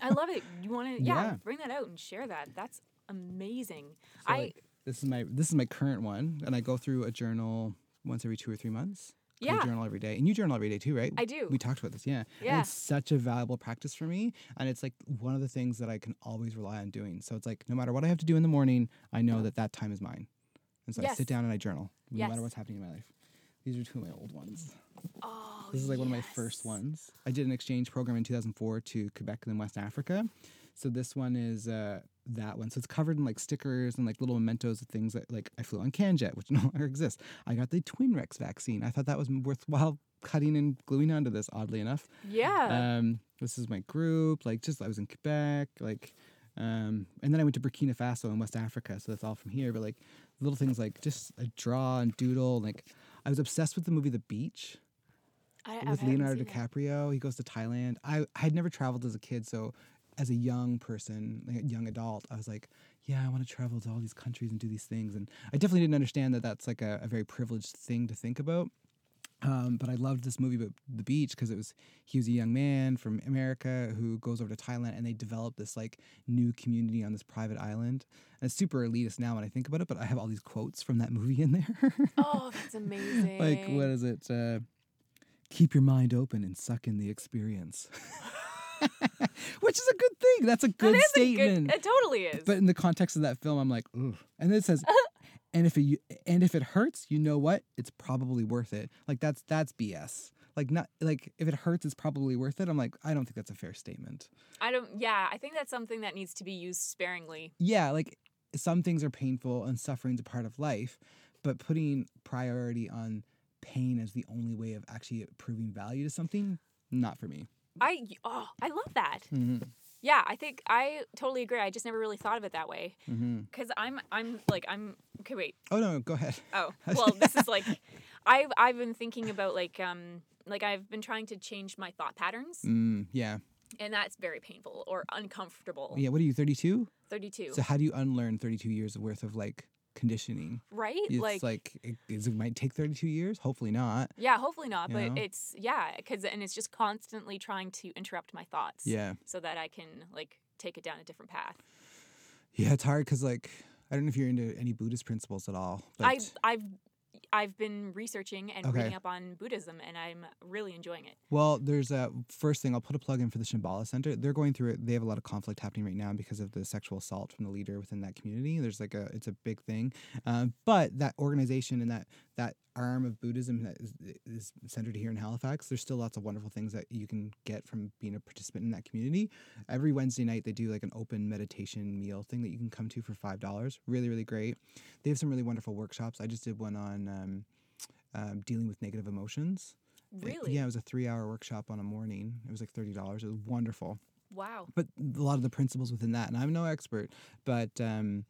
Speaker 3: I love it. You want to yeah,
Speaker 2: Yeah.
Speaker 3: bring that out and share that. That's amazing.
Speaker 2: So,
Speaker 3: I
Speaker 2: like, this is my this is my current one, and I go through a journal once every two or three months. I
Speaker 3: yeah,
Speaker 2: journal every day, and you journal every day too, right?
Speaker 3: I do.
Speaker 2: We talked about this, yeah. And
Speaker 3: Yeah.
Speaker 2: it's such a valuable practice for me, and it's like one of the things that I can always rely on doing. So it's like no matter what I have to do in the morning, I know that that time is mine, and so I sit down and I journal, no
Speaker 3: Yes.
Speaker 2: matter what's happening in my life. These are two of my old ones.
Speaker 3: oh,
Speaker 2: This is like one of my first ones. I did an exchange program in 2004 to Quebec and then West Africa. So this one is uh, that one. So it's covered in like stickers and like little mementos of things that like I flew on CanJet, which no longer exists. I got the Twinrix vaccine. I thought that was worthwhile cutting and gluing onto this, oddly enough.
Speaker 3: Yeah.
Speaker 2: Um, this is my group. Like, just I was in Quebec. Like, um, and then I went to Burkina Faso in West Africa. So that's all from here. But like little things like just a draw and doodle. Like, I was obsessed with the movie The Beach
Speaker 3: I, I
Speaker 2: with
Speaker 3: haven't
Speaker 2: Leonardo
Speaker 3: seen that.
Speaker 2: DiCaprio. He goes to Thailand. I, I had never traveled as a kid, so as a young person, like a young adult, I was like, yeah, I want to travel to all these countries and do these things. And I definitely didn't understand that that's like a, a very privileged thing to think about. Um, but I loved this movie about the beach because it was he was a young man from America who goes over to Thailand and they develop this like new community on this private island. And it's super elitist now when I think about it, but I have all these quotes from that movie in there.
Speaker 3: Oh, that's amazing.
Speaker 2: like what is it? Uh, keep your mind open and suck in the experience. Which is a good thing. That's a
Speaker 3: That
Speaker 2: good
Speaker 3: a
Speaker 2: statement.
Speaker 3: It totally is.
Speaker 2: But in the context of that film, I'm like, ooh. And then it says, and if it and if it hurts, you know what? It's probably worth it. Like that's that's BS. Like not like if it hurts, it's probably worth it. I'm like, I don't think that's a fair statement.
Speaker 3: I don't. Yeah, I think that's something that needs to be used sparingly.
Speaker 2: Yeah, like some things are painful and suffering's a part of life, but putting priority on pain as the only way of actually proving value to something, not for me.
Speaker 1: I oh, I love that.
Speaker 2: Mm-hmm.
Speaker 1: Yeah, I think I totally agree. I just never really thought of it that way.
Speaker 2: Mm-hmm.
Speaker 1: Cuz I'm I'm like I'm okay, wait.
Speaker 2: Oh no, go ahead.
Speaker 1: Oh. Well, this is like I've I've been thinking about like um like I've been trying to change my thought patterns
Speaker 2: Mm, yeah.
Speaker 1: and that's very painful or uncomfortable.
Speaker 2: Yeah. What are you, 32?
Speaker 1: 32.
Speaker 2: So how do you unlearn 32 years worth of like conditioning?
Speaker 1: right?
Speaker 2: It's
Speaker 1: like,
Speaker 2: like, it, is it might take 32 years. Hopefully not.
Speaker 1: yeah, hopefully not,
Speaker 2: you
Speaker 1: but
Speaker 2: know?
Speaker 1: it's yeah, cuz and it's just constantly trying to interrupt my thoughts
Speaker 2: Yeah.
Speaker 1: so that I can like take it down a different path.
Speaker 2: Yeah, it's hard because like I don't know if you're into any Buddhist principles at all. But
Speaker 1: I I've I've been researching and
Speaker 2: Okay.
Speaker 1: reading up on Buddhism and I'm really enjoying it.
Speaker 2: well, there's a first thing I'll put a plug in for the Shambhala Center. They're going through it. They have a lot of conflict happening right now because of the sexual assault from the leader within that community. There's like a it's a big thing, um, but that organization and that that arm of Buddhism that is, is centered here in Halifax. There's still lots of wonderful things that you can get from being a participant in that community. Every Wednesday night they do like an open meditation meal thing that you can come to for five dollars. Really, really great. They have some really wonderful workshops. I just did one on um, um, dealing with negative emotions. It-
Speaker 1: Really?
Speaker 2: yeah, it was a three-hour workshop on a morning. It was like thirty dollars. It was wonderful.
Speaker 1: Wow.
Speaker 2: But a lot of the principles within that, and I'm no expert, but um,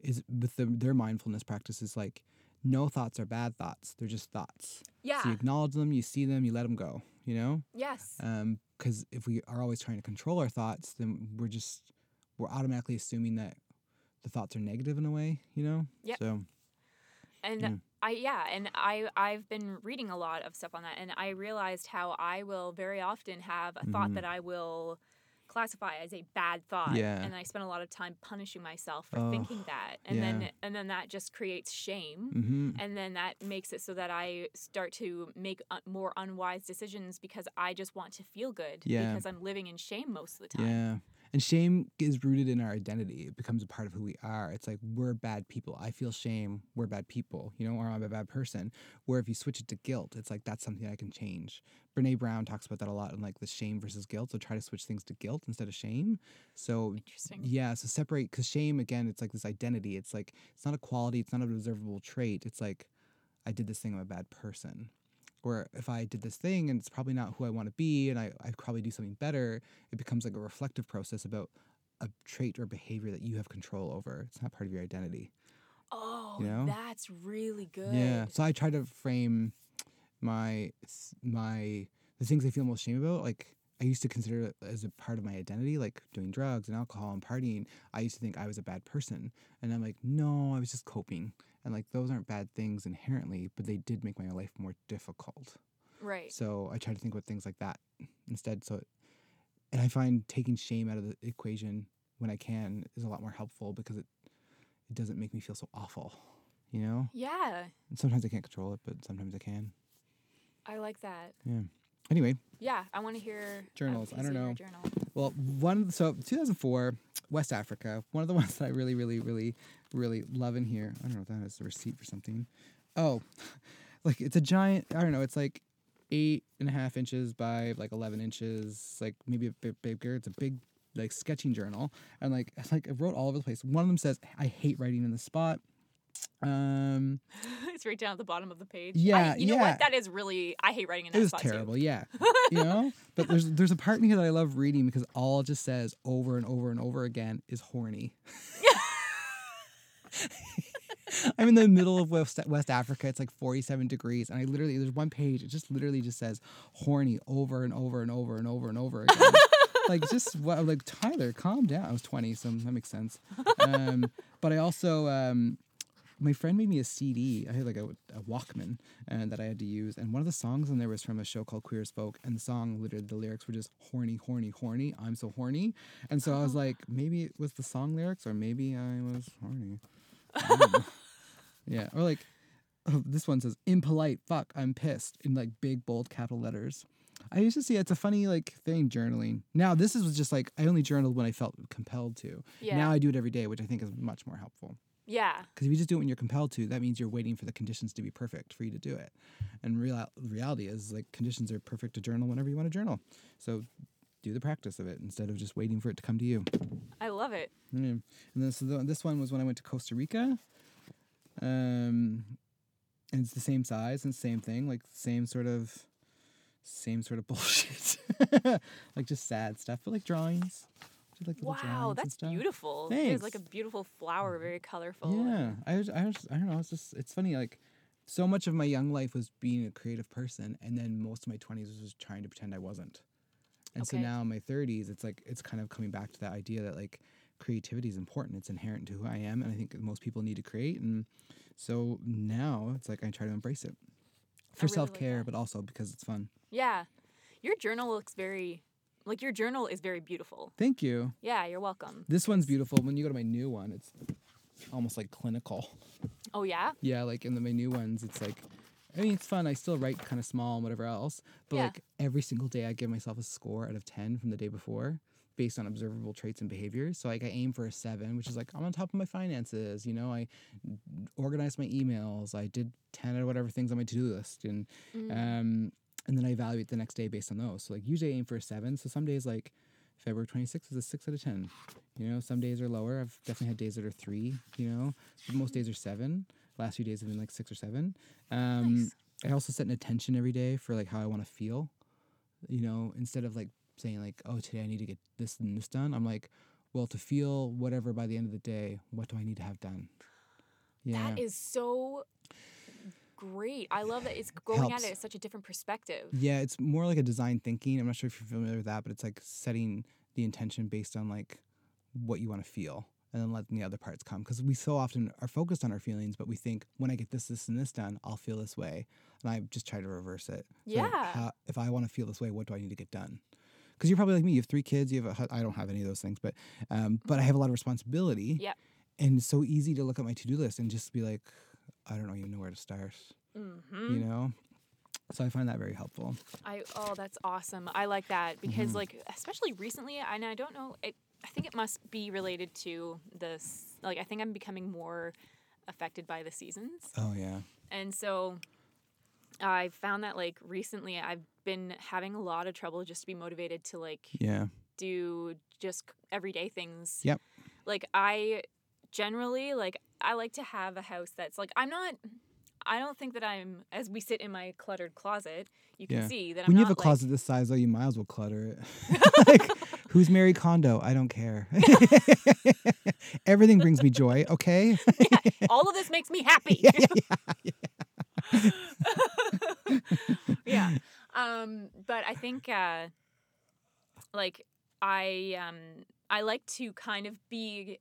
Speaker 2: is with the, their mindfulness practices like no thoughts are bad thoughts. They're just thoughts.
Speaker 1: Yeah.
Speaker 2: So you acknowledge them, you see them, you let them go. You know,
Speaker 1: yes.
Speaker 2: Um, because if we are always trying to control our thoughts, then we're just we're automatically assuming that the thoughts are negative in a way. You know.
Speaker 1: Yeah.
Speaker 2: So
Speaker 1: And
Speaker 2: Mm.
Speaker 1: I yeah, and I I've been reading a lot of stuff on that and I realized how I will very often have a thought
Speaker 2: Mhm.
Speaker 1: that I will classify as a bad thought
Speaker 2: Yeah.
Speaker 1: and I spend a lot of time punishing myself for
Speaker 2: Oh,
Speaker 1: thinking that and
Speaker 2: yeah.
Speaker 1: then and then that just creates shame
Speaker 2: hmm
Speaker 1: and then that makes it so that I start to make more unwise decisions because I just want to feel good
Speaker 2: Yeah.
Speaker 1: because I'm living in shame most of the time.
Speaker 2: And shame is rooted in our identity. It becomes a part of who we are. It's like we're bad people. I feel shame. We're bad people, you know, or I'm a bad person. Where if you switch it to guilt, it's like that's something I can change. Brene Brown talks about that a lot in like the shame versus guilt. So try to switch things to guilt instead of shame. So
Speaker 1: Interesting.
Speaker 2: yeah, so separate because shame again, it's like this identity. It's like it's not a quality. It's not an observable trait. It's like I did this thing. I'm a bad person. Or if I did this thing and it's probably not who I want to be, and I I probably do something better, it becomes like a reflective process about a trait or behavior that you have control over. It's not part of your identity.
Speaker 1: Oh,
Speaker 2: know?
Speaker 1: that's really good.
Speaker 2: Yeah. So I try to frame my my the things I feel most shame about. Like I used to consider it as a part of my identity, like doing drugs and alcohol and partying. I used to think I was a bad person, and I'm like, no, I was just coping. And like those aren't bad things inherently, but they did make my life more difficult.
Speaker 1: Right.
Speaker 2: So I try to think about things like that instead. So, and I find taking shame out of the equation when I can is a lot more helpful because it it doesn't make me feel so awful. You know.
Speaker 1: Yeah,
Speaker 2: And sometimes I can't control it, but sometimes I can.
Speaker 1: I like that.
Speaker 2: Yeah. Anyway,
Speaker 1: Yeah, I want to hear
Speaker 2: Journals, uh,
Speaker 1: I
Speaker 2: don't know.
Speaker 1: Journal.
Speaker 2: well, one so 2004, West Africa. One of the ones that I really, really, really, really love in here. I don't know what that is. A receipt for something. Oh, like it's a giant. I don't know. It's like eight and a half inches by like 11 inches. Like maybe a bit bigger. It's a big like sketching journal, and like it's like I wrote all over the place. One of them says, "I hate writing in the spot." Um,
Speaker 1: it's right down at the bottom of the page.
Speaker 2: Yeah,
Speaker 1: I, you know
Speaker 2: yeah.
Speaker 1: what? That is really. I hate writing in that
Speaker 2: it was
Speaker 1: spot too.
Speaker 2: terrible yeah you know but there's there's a part in here that i love reading because all it just says over and over and over again is horny i'm in the middle of west, west africa it's like 47 degrees and i literally there's one page it just literally just says horny over and over and over and over and over again like just what like tyler calm down i was 20 so that makes sense um, but i also um, my friend made me a CD. I had like a, a Walkman and that I had to use, and one of the songs on there was from a show called Queer as Folk, and the song literally the lyrics were just horny, horny, horny. I'm so horny, and so I was oh. like, maybe it was the song lyrics, or maybe I was horny. Yeah, or like oh, this one says impolite. Fuck, I'm pissed in like big bold capital letters. I used to see it's a funny like thing journaling. Now this is just like I only journaled when I felt compelled to.
Speaker 1: Yeah.
Speaker 2: Now I do it every day, which I think is much more helpful.
Speaker 1: Yeah.
Speaker 2: Because if you just do it when you're compelled to, that means you're waiting for the conditions to be perfect for you to do it. And real reality is like conditions are perfect to journal whenever you want to journal. So do the practice of it instead of just waiting for it to come to you.
Speaker 1: I love it.
Speaker 2: Yeah. And then so the, this one was when I went to Costa Rica. Um, and it's the same size and same thing, like same sort of, same sort of bullshit, like just sad stuff, but like drawings. Just, like, little
Speaker 1: Wow, that's beautiful. It's like a beautiful flower, mm. very colorful.
Speaker 2: Yeah, I was, I was, I don't know. It's just, it's funny. Like, so much of my young life was being a creative person, and then most of my twenties was trying to pretend I wasn't. And so now in my thirties, it's like it's kind of coming back to that idea that like creativity is important. It's inherent to who I am, and I think most people need to create. And so now it's like I try to embrace it for
Speaker 1: really
Speaker 2: self care,
Speaker 1: that.
Speaker 2: but also because it's fun.
Speaker 1: Yeah. Your journal looks very like your journal is very beautiful.
Speaker 2: Thank you.
Speaker 1: Yeah, you're welcome.
Speaker 2: This one's beautiful. When you go to my new one, it's almost like clinical.
Speaker 1: Oh yeah?
Speaker 2: Yeah, like in the my new ones, it's like, I mean, it's fun. I still write kind of small and whatever else, but
Speaker 1: Yeah.
Speaker 2: like every single day, I give myself a score out of ten from the day before, based on observable traits and behaviors. So like, I aim for a seven, which is like I'm on top of my finances. You know, I organized my emails. I did ten or whatever things on my to do list, and
Speaker 1: Mm.
Speaker 2: um, and then I evaluate the next day based on those. So like, usually I aim for a seven. So some days like. February 26th is a 6 out of 10. You know, some days are lower. I've definitely had days that are 3, you know. But most days are 7 last few days have been like six or seven. Um,
Speaker 1: Nice.
Speaker 2: I also set an intention every day for like how I want to feel. You know, instead of like saying like, oh, today I need to get this and this done. I'm like, well, to feel whatever by the end of the day, what do I need to have done? Yeah.
Speaker 1: That is so great. I love that it's going
Speaker 2: Helps.
Speaker 1: at it such a different perspective.
Speaker 2: yeah, it's more like a design thinking. I'm not sure if you're familiar with that, but it's like setting the intention based on like what you want to feel and then letting the other parts come. Because we so often are focused on our feelings, but we think when I get this, this, and this done, I'll feel this way. And I just try to reverse it.
Speaker 1: Yeah.
Speaker 2: how, if I want to feel this way, what do I need to get done? Because you're probably like me. You have three kids. You have a. I don't have any of those things, but um, but I have a lot of responsibility.
Speaker 1: yeah
Speaker 2: And it's so easy to look at my to do list and just be like, I don't know even know where to start.
Speaker 1: Mm-hmm.
Speaker 2: You know. So I find that very helpful.
Speaker 1: I oh, that's awesome. I like that because
Speaker 2: Mm-hmm.
Speaker 1: like especially recently, and I don't know. It, I think it must be related to this. Like I think I'm becoming more affected by the seasons,
Speaker 2: Oh yeah.
Speaker 1: and so I found that like recently I've been having a lot of trouble just to be motivated to like
Speaker 2: Yeah.
Speaker 1: do just everyday things.
Speaker 2: Yep.
Speaker 1: Like I generally like I like to have a house that's like I'm not I don't think that I'm as we sit in my cluttered closet, you can
Speaker 2: Yeah.
Speaker 1: see that I'm
Speaker 2: when you
Speaker 1: not
Speaker 2: have a
Speaker 1: like
Speaker 2: closet this size, though, you might as well clutter it. like, who's Marie Kondo? I don't care. Everything brings me joy. Okay.
Speaker 1: all of this makes me happy. yeah. Um, but I think uh like I um I like to kind of be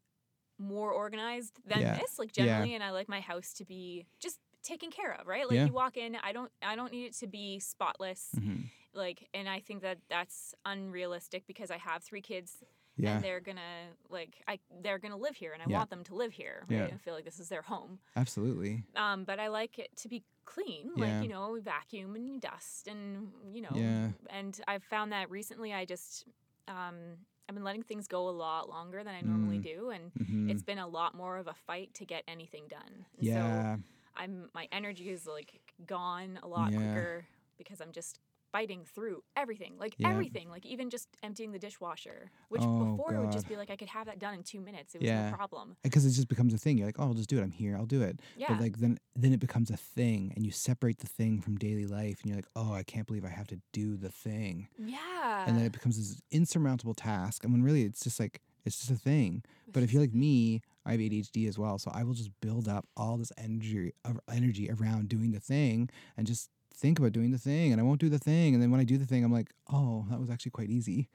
Speaker 1: more organized than
Speaker 2: Yeah.
Speaker 1: this, like
Speaker 2: Yeah.
Speaker 1: generally, and I like my house to be just taken care of, right? Like
Speaker 2: Yeah.
Speaker 1: you walk in, I don't I don't need it to be spotless.
Speaker 2: Mhm.
Speaker 1: Like and I think that that's unrealistic because I have three kids
Speaker 2: Yeah.
Speaker 1: and they're gonna like I they're gonna live here and I
Speaker 2: Yeah.
Speaker 1: want them to live here. Right?
Speaker 2: Yeah.
Speaker 1: I feel like this is their home.
Speaker 2: Absolutely.
Speaker 1: Um, but I like it to be clean,
Speaker 2: Yeah.
Speaker 1: like you know, vacuum and dust and you know.
Speaker 2: Yeah.
Speaker 1: And I've found that recently. I just um, I've been letting things go a lot longer than I normally
Speaker 2: Mm.
Speaker 1: do, and
Speaker 2: Mhm.
Speaker 1: it's been a lot more of a fight to get anything done. And
Speaker 2: Yeah.
Speaker 1: So I'm my energy is like gone a lot
Speaker 2: Yeah.
Speaker 1: quicker because I'm just fighting through everything, like
Speaker 2: Yeah.
Speaker 1: everything, like even just emptying the dishwasher, which
Speaker 2: Oh,
Speaker 1: before it would just be like I could have that done in two minutes. It was
Speaker 2: Yeah.
Speaker 1: no problem.
Speaker 2: Because it just becomes a thing. You're like, oh, I'll just do it. I'm here. I'll do it.
Speaker 1: Yeah.
Speaker 2: But like then, then it becomes a thing, and you separate the thing from daily life, and you're like, oh, I can't believe I have to do the thing.
Speaker 1: yeah.
Speaker 2: and then it becomes this insurmountable task. I mean, really it's just like it's just a thing. But if you're like me, I have ADHD as well, so I will just build up all this energy of energy around doing the thing and just think about doing the thing, and I won't do the thing. And then when I do the thing, I'm like, oh, that was actually quite easy.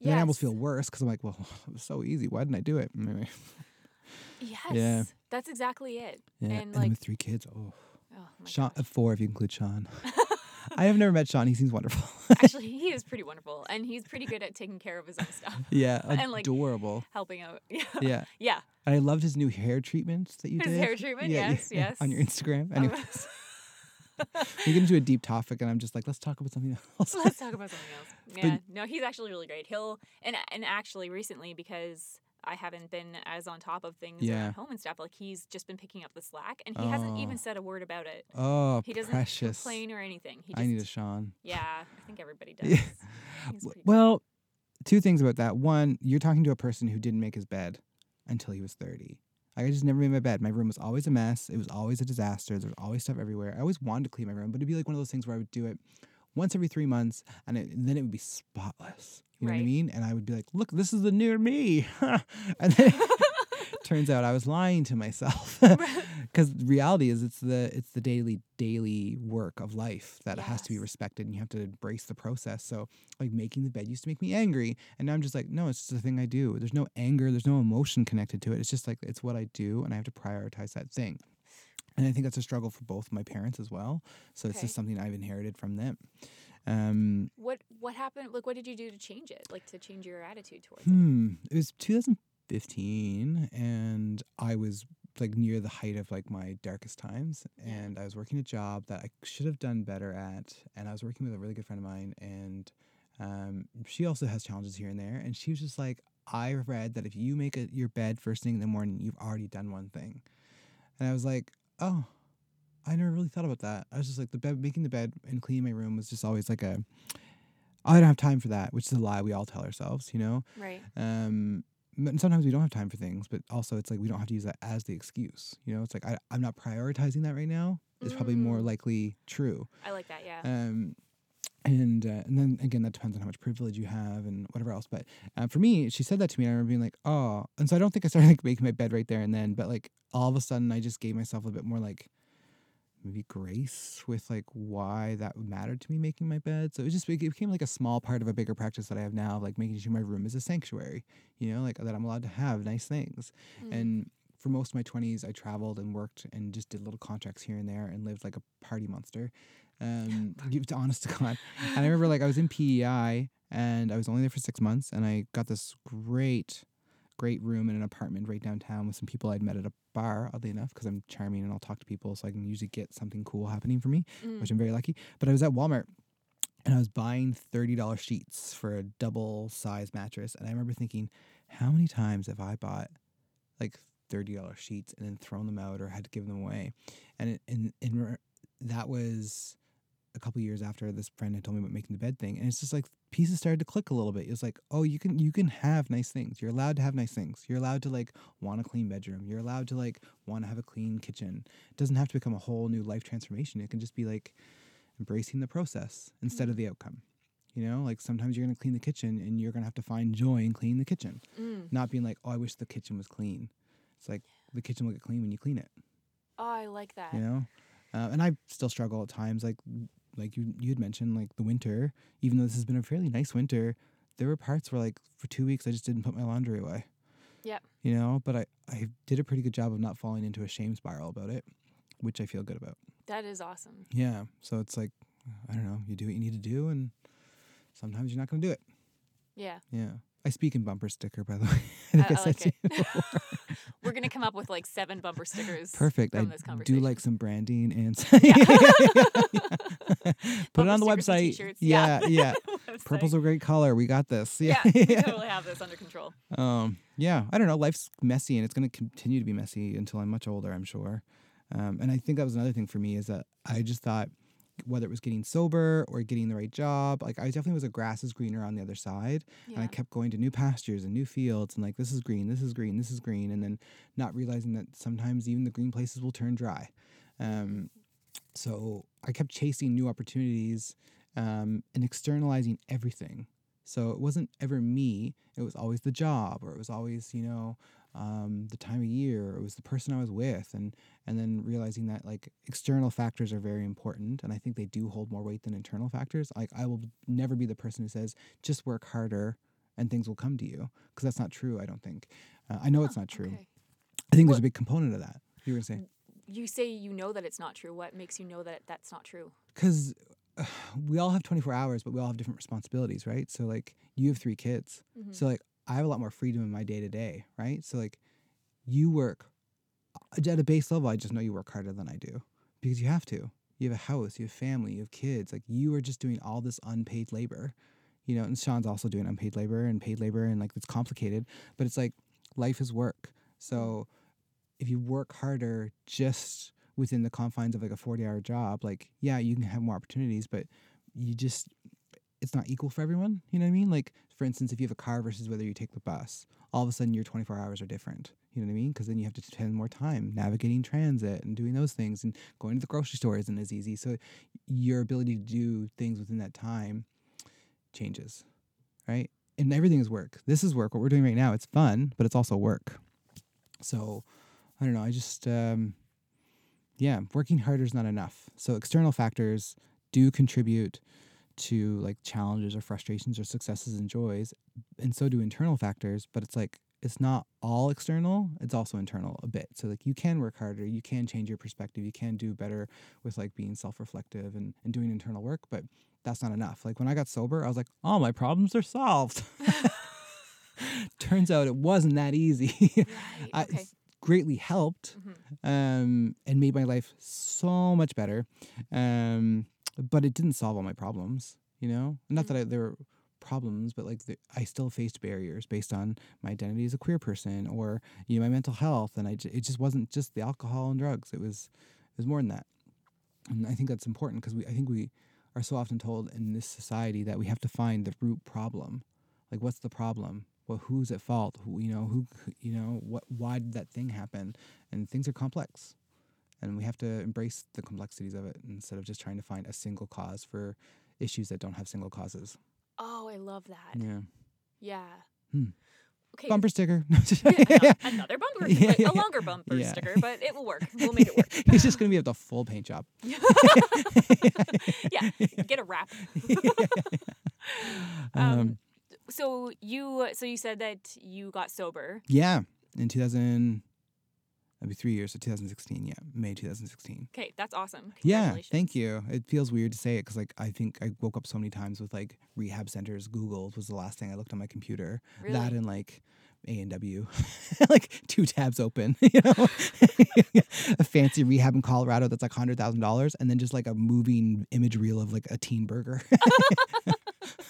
Speaker 2: And then I almost feel worse because I'm like, well, it was so easy. Why didn't I do it? Anyway,
Speaker 1: Yes. That's exactly it.
Speaker 2: yeah.
Speaker 1: And,
Speaker 2: And,
Speaker 1: like-
Speaker 2: with three kids, oh,
Speaker 1: Oh my
Speaker 2: Sean,
Speaker 1: gosh.
Speaker 2: four if you include Sean. I have never met Sean. He seems wonderful.
Speaker 1: Actually, he is pretty wonderful, and he's pretty good at taking care of his own stuff,
Speaker 2: yeah,
Speaker 1: And, like,
Speaker 2: adorable.
Speaker 1: helping out. Yeah.
Speaker 2: Yeah.
Speaker 1: Yeah.
Speaker 2: And I loved his new hair treatment that you
Speaker 1: His
Speaker 2: did.
Speaker 1: hair treatment,
Speaker 2: Yeah,
Speaker 1: yes,
Speaker 2: yeah, On your. Instagram. Anyways, we get into a deep topic, and I'm just like, let's talk about something else.
Speaker 1: Let's talk about something else.
Speaker 2: But-
Speaker 1: Yeah. no, he's actually really great. He'll and and actually recently because I haven't been as on top of things
Speaker 2: Yeah.
Speaker 1: at home and stuff. Like he's just been picking up the slack, and he hasn't
Speaker 2: Oh.
Speaker 1: even said a word about it.
Speaker 2: oh,
Speaker 1: He doesn't
Speaker 2: precious.
Speaker 1: complain or anything. He just,
Speaker 2: I need a Sean.
Speaker 1: Yeah, I think everybody does.
Speaker 2: Yeah.
Speaker 1: He's
Speaker 2: W-
Speaker 1: pretty good.
Speaker 2: Well, two things about that. One, you're talking to a person who didn't make his bed until he was 30. I just never made my bed. My room was always a mess. It was always a disaster. There was always stuff everywhere. I always wanted to clean my room, but it'd be like one of those things where I would do it once every three months, and, it, and then it would be spotless. You know what I mean? And I would be like, "Look, this is the new me," and then turns out I was lying to myself because reality is it's the it's the daily daily work of life that has to be respected, and you have to embrace the process. So, like making the bed used to make me angry, and now I'm just like, no, it's just a thing I do. There's no anger, there's no emotion connected to it. It's just like it's what I do, and I have to prioritize that thing. And I think that's a struggle for both my parents as well. So it's just something I've inherited from them. Um,
Speaker 3: What what happened? Like, what did you do to change it? Like to change your attitude towards it?
Speaker 2: Hmm. It was 2015, and I was like near the height of like my darkest times, and I was working a job that I should have done better at, and I was working with a really good friend of mine, and um, she also has challenges here and there, and she was just like, I read that if you make a, your bed first thing in the morning, you've already done one thing, and I was like, oh. I never really thought about that. I was just like the bed, making the bed and cleaning my room was just always like a, I don't have time for that, which is a lie we all tell ourselves, you know.
Speaker 3: Right.
Speaker 2: Um, but sometimes we don't have time for things, but also it's like we don't have to use that as the excuse. You know, it's like I, I'm not prioritizing that right now. Is probably more
Speaker 3: Mm.
Speaker 2: likely true.
Speaker 3: I like that. Yeah.
Speaker 2: Um, and uh, and then again, that depends on how much privilege you have and whatever else. But uh, for me, she said that to me, and I remember being like, oh. And so I don't think I started like making my bed right there and then, but like all of a sudden, I just gave myself a bit more like maybe grace with like why that mattered to me making my bed. So it just it became like a small part of a bigger practice that I have now, like making sure my room is a sanctuary. You know, like that I'm allowed to have nice things.
Speaker 3: Mm.
Speaker 2: And for most of my 20s, I traveled and worked and just did little contracts here and there and lived like a party monster. Um, to honest to God. And I remember like I was in PEI and I was only there for six months and I got this great, great room in an apartment right downtown with some people I'd met at a bar, oddly enough, because I'm charming and I'll talk to people so I can usually get something cool happening for me
Speaker 3: Mm.
Speaker 2: which I'm very lucky. But I was at Walmart and I was buying $30 sheets for a double size mattress. And I remember thinking, how many times have I bought like $30 sheets and then thrown them out or had to give them away? And, and, and that was a couple years after this friend had told me about making the bed thing. And it's just like pieces started to click a little bit. It was like, oh, you can you can have nice things. You're allowed to have nice things. You're allowed to like want a clean bedroom. You're allowed to like want to have a clean kitchen. It doesn't have to become a whole new life transformation. It can just be like embracing the process instead of the outcome. You know, like sometimes you're gonna clean the kitchen and you're gonna have to find joy in cleaning the kitchen.
Speaker 3: Mm.
Speaker 2: Not being like, oh, I wish the kitchen was clean. It's like the kitchen will get clean when you clean it.
Speaker 3: Oh, I like that.
Speaker 2: You know, uh, and I still struggle at times. Like, like you you had mentioned, like the winter. Even though this has been a fairly nice winter, there were parts where like for two weeks I just didn't put my laundry away.
Speaker 3: Yep.
Speaker 2: You know, but I I did a pretty good job of not falling into a shame spiral about it, which I feel good about.
Speaker 3: That is awesome.
Speaker 2: Yeah. So it's like, I don't know, you do what you need to do, and sometimes you're not going to do it.
Speaker 3: Yeah.
Speaker 2: Yeah. I speak in bumper sticker, by the way. I think
Speaker 3: I, I
Speaker 2: said
Speaker 3: like
Speaker 2: to
Speaker 3: it. We're gonna come up with like seven bumper stickers.
Speaker 2: Perfect. I do like some branding and put it on the website. Yeah, yeah.
Speaker 3: Website.
Speaker 2: Purple's a great color. We got this. Yeah.
Speaker 3: Yeah, we totally have this under control.
Speaker 2: Um, yeah, I don't know. Life's messy, and it's to continue to be messy until I'm much older. I'm sure. Um, and I think that was another thing for me is that I just thought whether it was getting sober or getting the right job, like I definitely was a grass is greener on the other side, and I kept going to new pastures and new fields, and like this is green, this is green, this is green, and then not realizing that sometimes even the green places will turn dry. Um, so I kept chasing new opportunities um, and externalizing everything. So it wasn't ever me. It was always the job, or it was always you know um, the time of year, it was the person I was with, and and then realizing that like external factors are very important, and I think they do hold more weight than internal factors. Like I will never be the person who says just work harder and things will come to you, because that's not true. I don't think. Uh, I know it's not true.
Speaker 3: okay.
Speaker 2: I think there's a big component of that. You were gonna say
Speaker 3: You say you know that it's not true. What makes you know that that's not true?
Speaker 2: because we all have 24 hours, but we all have different responsibilities, right? So like you have three kids,
Speaker 3: Mhm.
Speaker 2: so like I have a lot more freedom in my day to day, right? So like you work uh, at a base level. I just know you work harder than I do because you have to. You have a house, you have family, you have kids. Like you are just doing all this unpaid labor, you know. And Sean's also doing unpaid labor and paid labor, and like it's complicated, but it's like life is work. So if you work harder just within the confines of like a 40 hour job like yeah you can have more opportunities but you just it's not equal for everyone. You know what I mean? Like, for instance, if you have a car versus whether you take the bus, all of a sudden your 24 hours are different. You know what I mean? Because then you have to spend more time navigating transit and doing those things, and going to the grocery store isn't as easy. So your ability to do things within that time changes, right? And everything is work. This is work. What we're doing right now, it's fun, but it's also work. So I don't know. I just, um, yeah, working harder is not enough. So external factors do contribute to like challenges or frustrations or successes and joys, and so do internal factors. But it's like it's not all external; it's also internal a bit. So like you can work harder, you can change your perspective, you can do better with like being self-reflective and and doing internal work, but that's not enough. Like when I got sober, I was like, "Oh, my problems are solved." Turns out it wasn't that easy.
Speaker 3: Right.
Speaker 2: I-
Speaker 3: Okay.
Speaker 2: greatly helped
Speaker 3: Mhm.
Speaker 2: um, and made my life so much better. Um, but it didn't solve all my problems, you know? Not that I, mm-hmm. there were problems, but like the, I still faced barriers based on my identity as a queer person or, you know, my mental health. And I, ju- it just wasn't just the alcohol and drugs. It was, it was more than that. And I think that's important because we, I think we are so often told in this society that we have to find the root problem. Like, what's the problem? Well, who's at fault? Who, you know, who, who- you know, what, why did that thing happen? And things are complex and we have to embrace the complexities of it instead of just trying to find a single cause for issues that don't have single causes.
Speaker 3: Oh, I love that.
Speaker 2: Yeah.
Speaker 3: Yeah.
Speaker 2: Hmm.
Speaker 3: Okay.
Speaker 2: Bumper sticker.
Speaker 3: Yeah, another bumper,
Speaker 2: Yeah, yeah,
Speaker 3: a longer bumper sticker, but it will work. We'll make it work.
Speaker 2: it's just gonna be at the full paint job.
Speaker 3: yeah, get a wrap.
Speaker 2: Um,
Speaker 3: Um, So you, so you said that you got sober.
Speaker 2: yeah, in 2000, that'd be three years. So 2016. Yeah, May 2016.
Speaker 3: Okay, that's awesome.
Speaker 2: Yeah, thank you. It feels weird to say it because like I think I woke up so many times with like rehab centers. Googled was the last thing I looked on my computer.
Speaker 3: Really?
Speaker 2: That and like A and W, like two tabs open. You know, a fancy rehab in Colorado that's like hundred thousand dollars, and then just like a moving image reel of like a teen burger.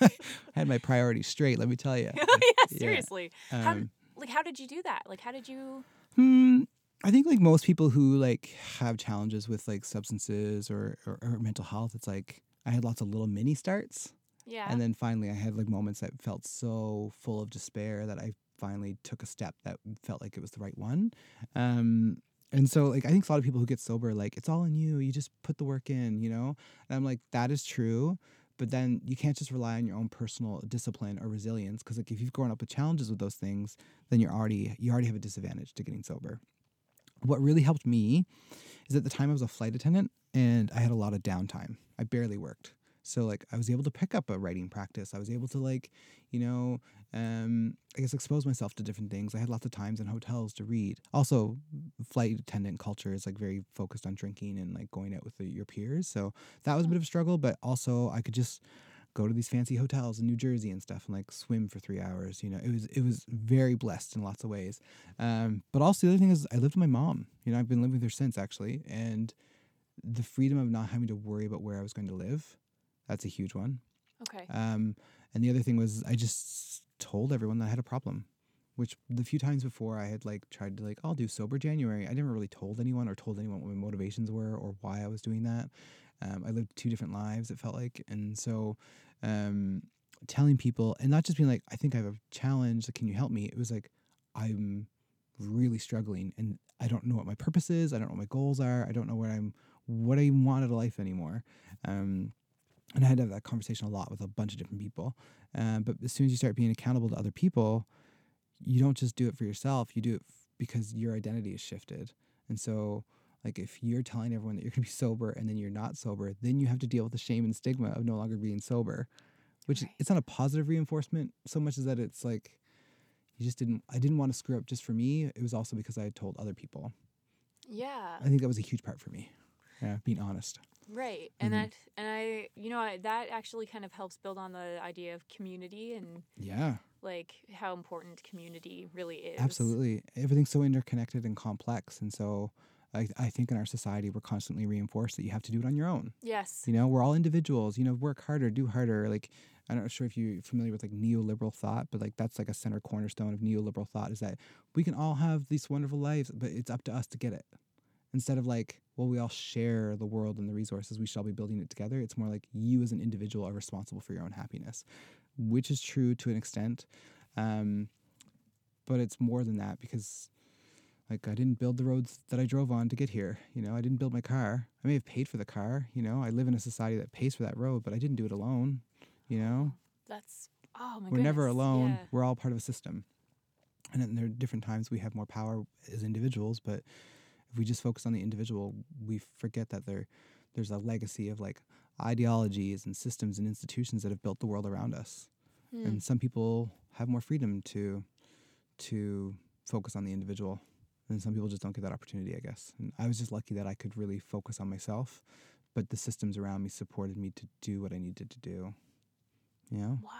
Speaker 2: I had my priorities straight. Let me tell you.
Speaker 3: yeah, seriously. how,
Speaker 2: Um,
Speaker 3: like, how did you do that? Like, how did you?
Speaker 2: Hmm. I think like most people who like have challenges with like substances or, or, or mental health, it's like I had lots of little mini starts.
Speaker 3: Yeah.
Speaker 2: And then finally I had like moments that felt so full of despair that I finally took a step that felt like it was the right one. Um and so like I think a lot of people who get sober, like it's all in you. You just put the work in, you know? And I'm like, that is true. But then you can't just rely on your own personal discipline or resilience. Cause like if you've grown up with challenges with those things, then you're already you already have a disadvantage to getting sober. What really helped me is at the time I was a flight attendant and I had a lot of downtime. I barely worked. So like I was able to pick up a writing practice. I was able to like, you know, um, I guess expose myself to different things. I had lots of times in hotels to read. Also, flight attendant culture is like very focused on drinking and like going out with the, your peers. So that was a bit of a struggle, but also I could just go to these fancy hotels in New Jersey and stuff and like swim for three hours. You know, it was it was very blessed in lots of ways. Um, but also the other thing is I lived with my mom. You know, I've been living with her since actually, and the freedom of not having to worry about where I was going to live, that's a huge one.
Speaker 3: okay.
Speaker 2: Um, and the other thing was I just told everyone that I had a problem, which the few times before I had like tried to like I'll do sober January. I never really told anyone or told anyone what my motivations were or why I was doing that. Um, I lived two different lives. It felt like, and so um, telling people and not just being like I think I have a challenge. Like, can you help me? It was like I'm really struggling and I don't know what my purpose is. I don't know what my goals are. I don't know what I'm what I even want out of life anymore. Um, and I had to have that conversation a lot with a bunch of different people. Um, but as soon as you start being accountable to other people, you don't just do it for yourself. You do it f- because your identity is shifted. And so, like, if you're telling everyone that you're going to be sober and then you're not sober, then you have to deal with the shame and stigma of no longer being sober, which
Speaker 3: Right.
Speaker 2: it's not a positive reinforcement so much as that it's like you just didn't. I didn't want to screw up just for me. It was also because I had told other people.
Speaker 3: yeah.
Speaker 2: I think that was a huge part for me. Yeah, being honest.
Speaker 3: Right. And
Speaker 2: Mhm.
Speaker 3: that, and I, you know, I, that actually kind of helps build on the idea of community and
Speaker 2: Yeah.
Speaker 3: like how important community really is.
Speaker 2: Absolutely. Everything's so interconnected and complex. And so I, I think in our society, we're constantly reinforced that you have to do it on your own.
Speaker 3: Yes.
Speaker 2: You know, we're all individuals, you know, work harder, do harder. Like, I'm not sure if you're familiar with like neoliberal thought, but like that's like a center cornerstone of neoliberal thought is that we can all have these wonderful lives, but it's up to us to get it. instead of like well we all share the world and the resources we shall be building it together it's more like you as an individual are responsible for your own happiness which is true to an extent um, but it's more than that because like i didn't build the roads that i drove on to get here you know i didn't build my car i may have paid for the car you know i live in a society that pays for that road but i didn't do it alone you know
Speaker 3: That's oh my god.
Speaker 2: we're never alone
Speaker 3: yeah.
Speaker 2: we're all part of a system and then there are different times we have more power as individuals but if we just focus on the individual we forget that there there's a legacy of like ideologies and systems and institutions that have built the world around us
Speaker 3: Hmm.
Speaker 2: and some people have more freedom to to focus on the individual and some people just don't get that opportunity i guess and i was just lucky that i could really focus on myself but the systems around me supported me to do what i needed to do you know
Speaker 3: Wow.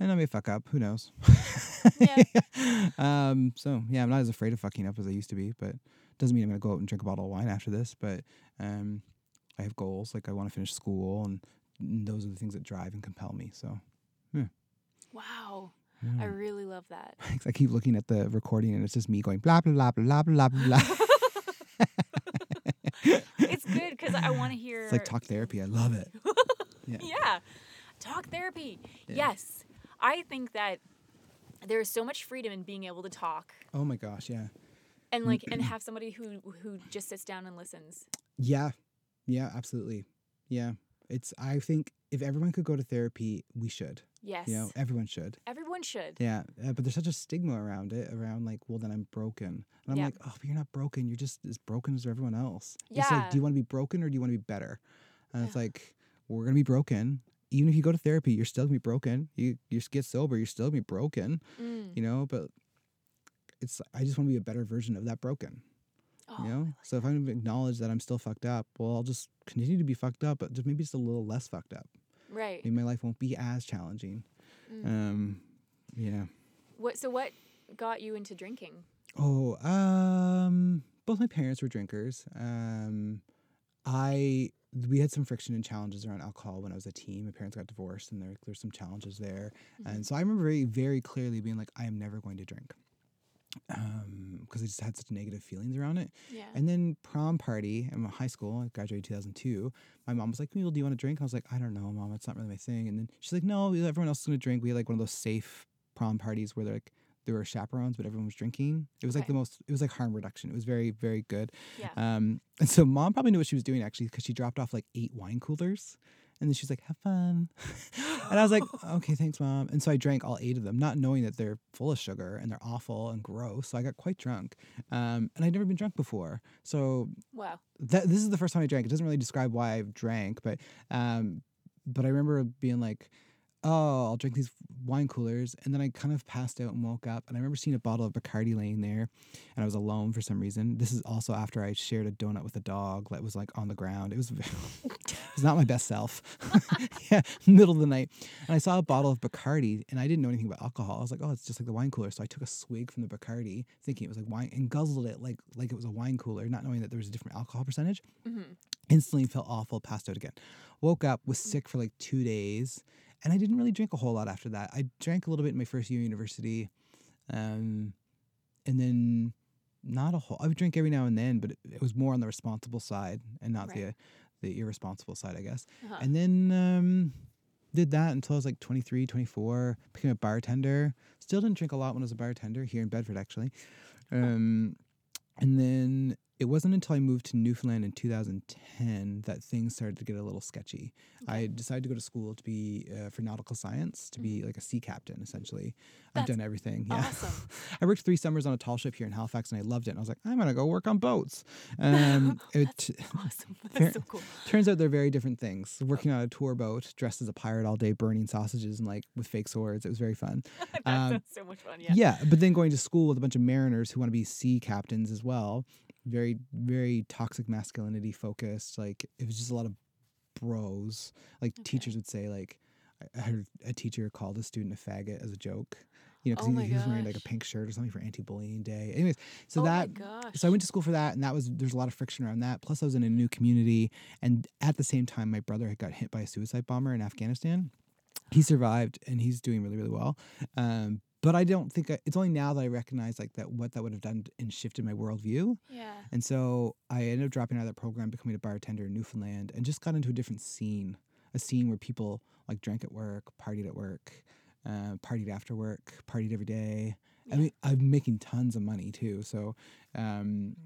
Speaker 2: and I may fuck up. Who knows?
Speaker 3: Yeah.
Speaker 2: um. So yeah, I'm not as afraid of fucking up as I used to be, but doesn't mean I'm gonna go out and drink a bottle of wine after this. But um, I have goals. Like I want to finish school, and and those are the things that drive and compel me. So yeah.
Speaker 3: Wow.
Speaker 2: Yeah.
Speaker 3: I mm. really love that.
Speaker 2: I keep looking at the recording, and it's just me going blah blah blah blah blah blah
Speaker 3: it's good because I want to hear.
Speaker 2: it's like talk therapy. I love it. Yeah.
Speaker 3: Yeah. Talk therapy.
Speaker 2: Yeah.
Speaker 3: Yes. I think that there's so much freedom in being able to talk
Speaker 2: Oh my gosh. Yeah.
Speaker 3: and mm. like and have somebody who who just sits down and listens.
Speaker 2: Yeah. Yeah. Absolutely. Yeah. It's. I think if everyone could go to therapy, we should.
Speaker 3: Yes.
Speaker 2: You know, everyone should.
Speaker 3: Everyone should.
Speaker 2: Yeah, uh, but there's such a stigma around it, around like, well, then I'm broken. And I'm
Speaker 3: Yeah.
Speaker 2: like, oh, but you're not broken. You're just as broken as everyone else. It's
Speaker 3: Yeah.
Speaker 2: like, do you want to be broken or do you want to be better? And it's like, we're gonna be broken. Even if you go to therapy, you're still gonna be broken. You you get sober, you're still gonna be broken.
Speaker 3: Mm.
Speaker 2: You know, but it's I just want to be a better version of that broken.
Speaker 3: Oh,
Speaker 2: You know, so if I'm gonna acknowledge that I'm still fucked up, well, I'll just continue to be fucked up, but just maybe just a little less fucked up.
Speaker 3: right.
Speaker 2: Maybe my life won't be as challenging.
Speaker 3: Mm.
Speaker 2: Um, yeah.
Speaker 3: What? So what got you into drinking?
Speaker 2: Oh, um, both my parents were drinkers. Um, I we had some friction and challenges around alcohol when I was a teen. My parents got divorced, and there there's some challenges there. And so I remember very very clearly being like, I am never going to drink, um, because I just had such negative feelings around it.
Speaker 3: Yeah.
Speaker 2: And then prom party in high school, I graduated 2002. My mom was like, "Well, do you want to drink?" I was like, "I don't know, mom. It's not really my thing." And then she's like, "No, everyone else is gonna drink." We had like one of those safe prom parties where they're like there were chaperones, but everyone was drinking. It was like the most. It was like harm reduction. It was very very good.
Speaker 3: yeah.
Speaker 2: Um, and so mom probably knew what she was doing actually because she dropped off like eight wine coolers. And then she's like, have fun. and I was like, okay, thanks, mom. And so I drank all eight of them, not knowing that they're full of sugar and they're awful and gross. So I got quite drunk. Um, and I'd never been drunk before. So
Speaker 3: wow.
Speaker 2: that this is the first time I drank. It doesn't really describe why I drank, but um, but I remember being like, oh, I'll drink these wine coolers, and then I kind of passed out and woke up, and I remember seeing a bottle of Bacardi laying there, and I was alone for some reason. This is also after I shared a donut with a dog that was like on the ground. It was it was not my best self. yeah, middle of the night, and I saw a bottle of Bacardi, and I didn't know anything about alcohol. I was like, oh, it's just like the wine cooler. So I took a swig from the Bacardi, thinking it was like wine, and guzzled it like like it was a wine cooler, not knowing that there was a different alcohol percentage
Speaker 3: hmm
Speaker 2: instantly felt awful, passed out again. Woke up, was sick for like two days, and I didn't really drink a whole lot after that. I drank a little bit in my first year of university, um, and then not a whole. I would drink every now and then, but it, it was more on the responsible side and not the
Speaker 3: Right.
Speaker 2: the irresponsible side, I guess.
Speaker 3: Uh-huh.
Speaker 2: And then um, did that until I was like 23, 24, became a bartender. Still didn't drink a lot when I was a bartender here in Bedford, actually. Um, and then it wasn't until I moved to Newfoundland in 2010 that things started to get a little sketchy. I decided to go to school to be uh, for nautical science, to be like a sea captain, essentially. I've
Speaker 3: Mm-hmm.
Speaker 2: Done everything. Yeah.
Speaker 3: awesome.
Speaker 2: I worked three summers on a tall ship here in Halifax, and I loved it. And I was like, I'm gonna go work on boats. Um, it,
Speaker 3: That's awesome. That's so cool.
Speaker 2: Turns out they're very different things. Working on a tour boat, dressed as a pirate all day, burning sausages and like with fake swords. It was very fun.
Speaker 3: that
Speaker 2: Um,
Speaker 3: sounds so much fun. Yeah.
Speaker 2: Yeah. but then going to school with a bunch of mariners who want to be sea captains as well. Very, very toxic masculinity focused. Like it was just a lot of bros. Like
Speaker 3: Okay.
Speaker 2: teachers would say, like I- heard a teacher called a student a faggot as a joke. You know, because
Speaker 3: Oh
Speaker 2: he, he was wearing like a pink shirt or something for anti-bullying day. Anyways, so
Speaker 3: oh
Speaker 2: that so I went to school for that, and that was there's a lot of friction around that. Plus, I was in a new community, and at the same time, my brother had got hit by a suicide bomber in Afghanistan. He survived, and he's doing really, really well. Um, but I don't think I, it's only now that I recognize like that what that would have done and shifted my worldview.
Speaker 3: Yeah.
Speaker 2: And so I ended up dropping out of that program, becoming a bartender in Newfoundland, and just got into a different scene, a scene where people like drank at work, partied at work, uh, partied after work, partied every day. I mean, I'm making tons of money too, so um,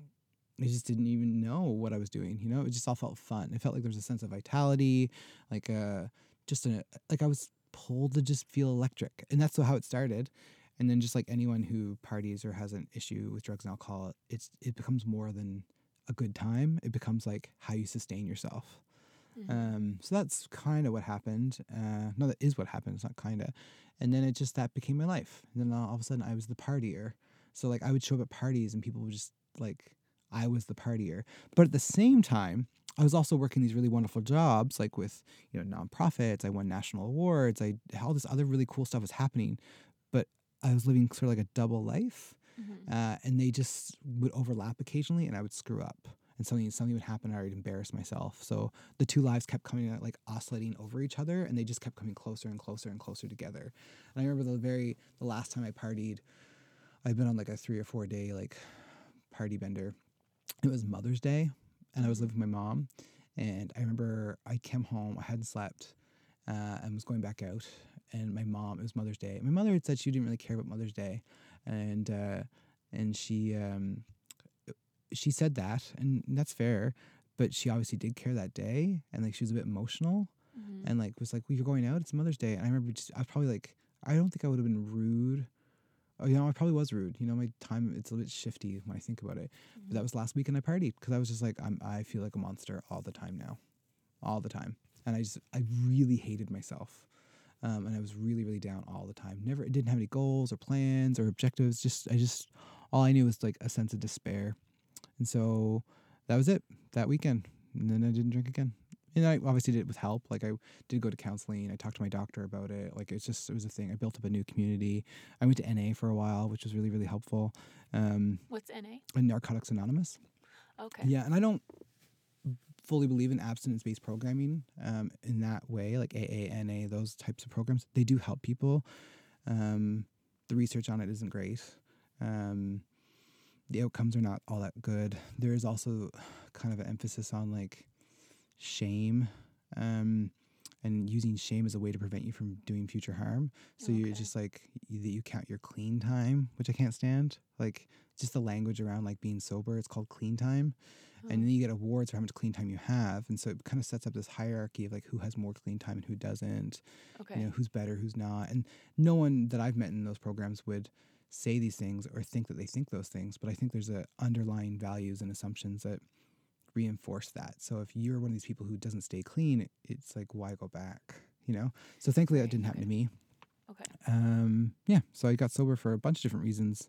Speaker 2: I just didn't even know what I was doing. You know, it just all felt fun. It felt like there was a sense of vitality, like uh, just a like I was pulled to just feel electric, and that's how it started. And then just like anyone who parties or has an issue with drugs and alcohol, it's it becomes more than a good time. It becomes like how you sustain yourself.
Speaker 3: Mhm.
Speaker 2: Um, so that's kind of what happened. Uh, no, that is what happened. It's not kind of. And then it just that became my life. And then all of a sudden, I was the partier. So like I would show up at parties, and people would just like I was the partier. But at the same time, I was also working these really wonderful jobs, like with you know nonprofits. I won national awards. I all this other really cool stuff was happening, but I was living sort of like a double life
Speaker 3: Mhm.
Speaker 2: uh, and they just would overlap occasionally, and I would screw up, and something something would happen, and I would embarrass myself. So the two lives kept coming out like oscillating over each other, and they just kept coming closer and closer and closer together. And I remember the very the last time I partied, I'd been on like a three or four day like party bender. It was Mother's Day, and I was living with my mom, and I remember I came home, I hadn't slept, uh, and was going back out, and my mom. It was Mother's Day. My mother had said she didn't really care about Mother's Day and uh, and she um, she said that, and that's fair. But she obviously did care that day, and like she was a bit emotional,
Speaker 3: Mhm.
Speaker 2: and like was like, "Well, you're going out. It's Mother's Day." And I remember just I was probably like, I don't think I would have been rude. Oh, you know, I probably was rude. You know, my time it's a little bit shifty when I think about it. But that was last weekend I partied because I was just like, I'm I feel like a monster all the time now, all the time, and I just I really hated myself. Um, and I was really, really down all the time. Never, it didn't have any goals or plans or objectives. Just, I just, all I knew was like a sense of despair. And so that was it that weekend. And then I didn't drink again. And I obviously did it with help. Like I did go to counseling. I talked to my doctor about it. Like it's just, it was a thing. I built up a new community. I went to NA for a while, which was really, really helpful. Um,
Speaker 3: What's NA?
Speaker 2: and Narcotics Anonymous.
Speaker 3: Okay.
Speaker 2: Yeah, and I don't fully believe in abstinence based programming um, in that way, like AA, NA, those types of programs. They do help people. Um, the research on it isn't great. Um, the outcomes are not all that good. There is also kind of an emphasis on like shame um, and using shame as a way to prevent you from doing future harm. So you're just like you, that you count your clean time, which I can't stand. Like just the language around like being sober. It's called clean time,
Speaker 3: Oh.
Speaker 2: and then you get awards for how much clean time you have, and so it kind of sets up this hierarchy of like who has more clean time and who doesn't.
Speaker 3: Okay.
Speaker 2: You know, who's better, who's not, and no one that I've met in those programs would say these things or think that they think those things. But I think there's a underlying values and assumptions that reinforce that. So if you're one of these people who doesn't stay clean, it's like why go back? You know. So thankfully that didn't happen to me.
Speaker 3: Okay.
Speaker 2: Um, yeah, so I got sober for a bunch of different reasons,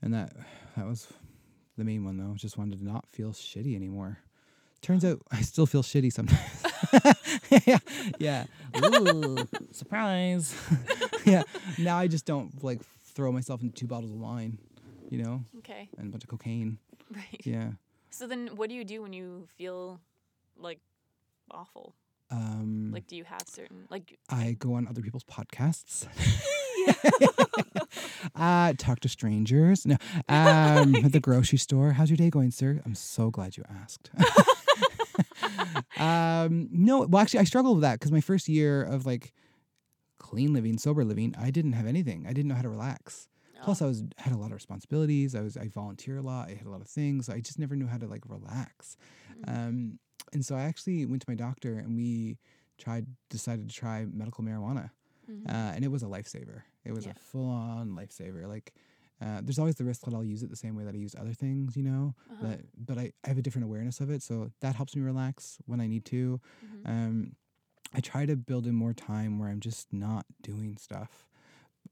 Speaker 2: and that that was the main one though. Just wanted to not feel shitty anymore. Turns out I still feel shitty sometimes. yeah, yeah. Ooh, surprise. yeah. Now I just don't like throw myself into two bottles of wine, you know,
Speaker 3: Okay.
Speaker 2: and a bunch of cocaine.
Speaker 3: Right.
Speaker 2: Yeah.
Speaker 3: So then, what do you do when you feel like awful?
Speaker 2: Um,
Speaker 3: Like, do you have certain like?
Speaker 2: I go on other people's podcasts. uh, talk to strangers. No, um, at the grocery store. How's your day going, sir? I'm so glad you asked. um, no, well, actually, I struggled with that because my first year of like clean living, sober living, I didn't have anything. I didn't know how to relax. Plus. I was had a lot of responsibilities. I was I volunteer a lot. I had a lot of things. I just never knew how to like relax.
Speaker 3: Mm.
Speaker 2: Um, and so I actually went to my doctor and we tried decided to try medical marijuana,
Speaker 3: Mhm.
Speaker 2: uh, and it was a lifesaver. It was
Speaker 3: Yeah.
Speaker 2: a full on lifesaver. Like. Uh, there's always the risk that I'll use it the same way that I use other things, you know.
Speaker 3: Uh-huh.
Speaker 2: But but I, I have a different awareness of it, so that helps me relax when I need to.
Speaker 3: Mhm.
Speaker 2: Um, I try to build in more time where I'm just not doing stuff,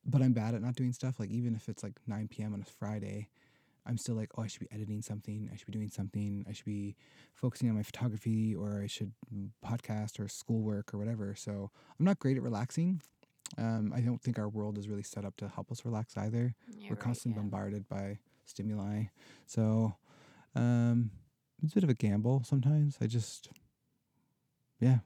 Speaker 2: but I'm bad at not doing stuff. Like even if it's like 9 p.m. on a Friday, I'm still like, oh, I should be editing something. I should be doing something. I should be focusing on my photography, or I should podcast or schoolwork or whatever. So I'm not great at relaxing. Um, I don't think our world is really set up to help us relax either.
Speaker 3: You're
Speaker 2: We're
Speaker 3: right,
Speaker 2: constantly
Speaker 3: yeah.
Speaker 2: bombarded by stimuli. So um, it's a bit of a gamble sometimes. I just, yeah,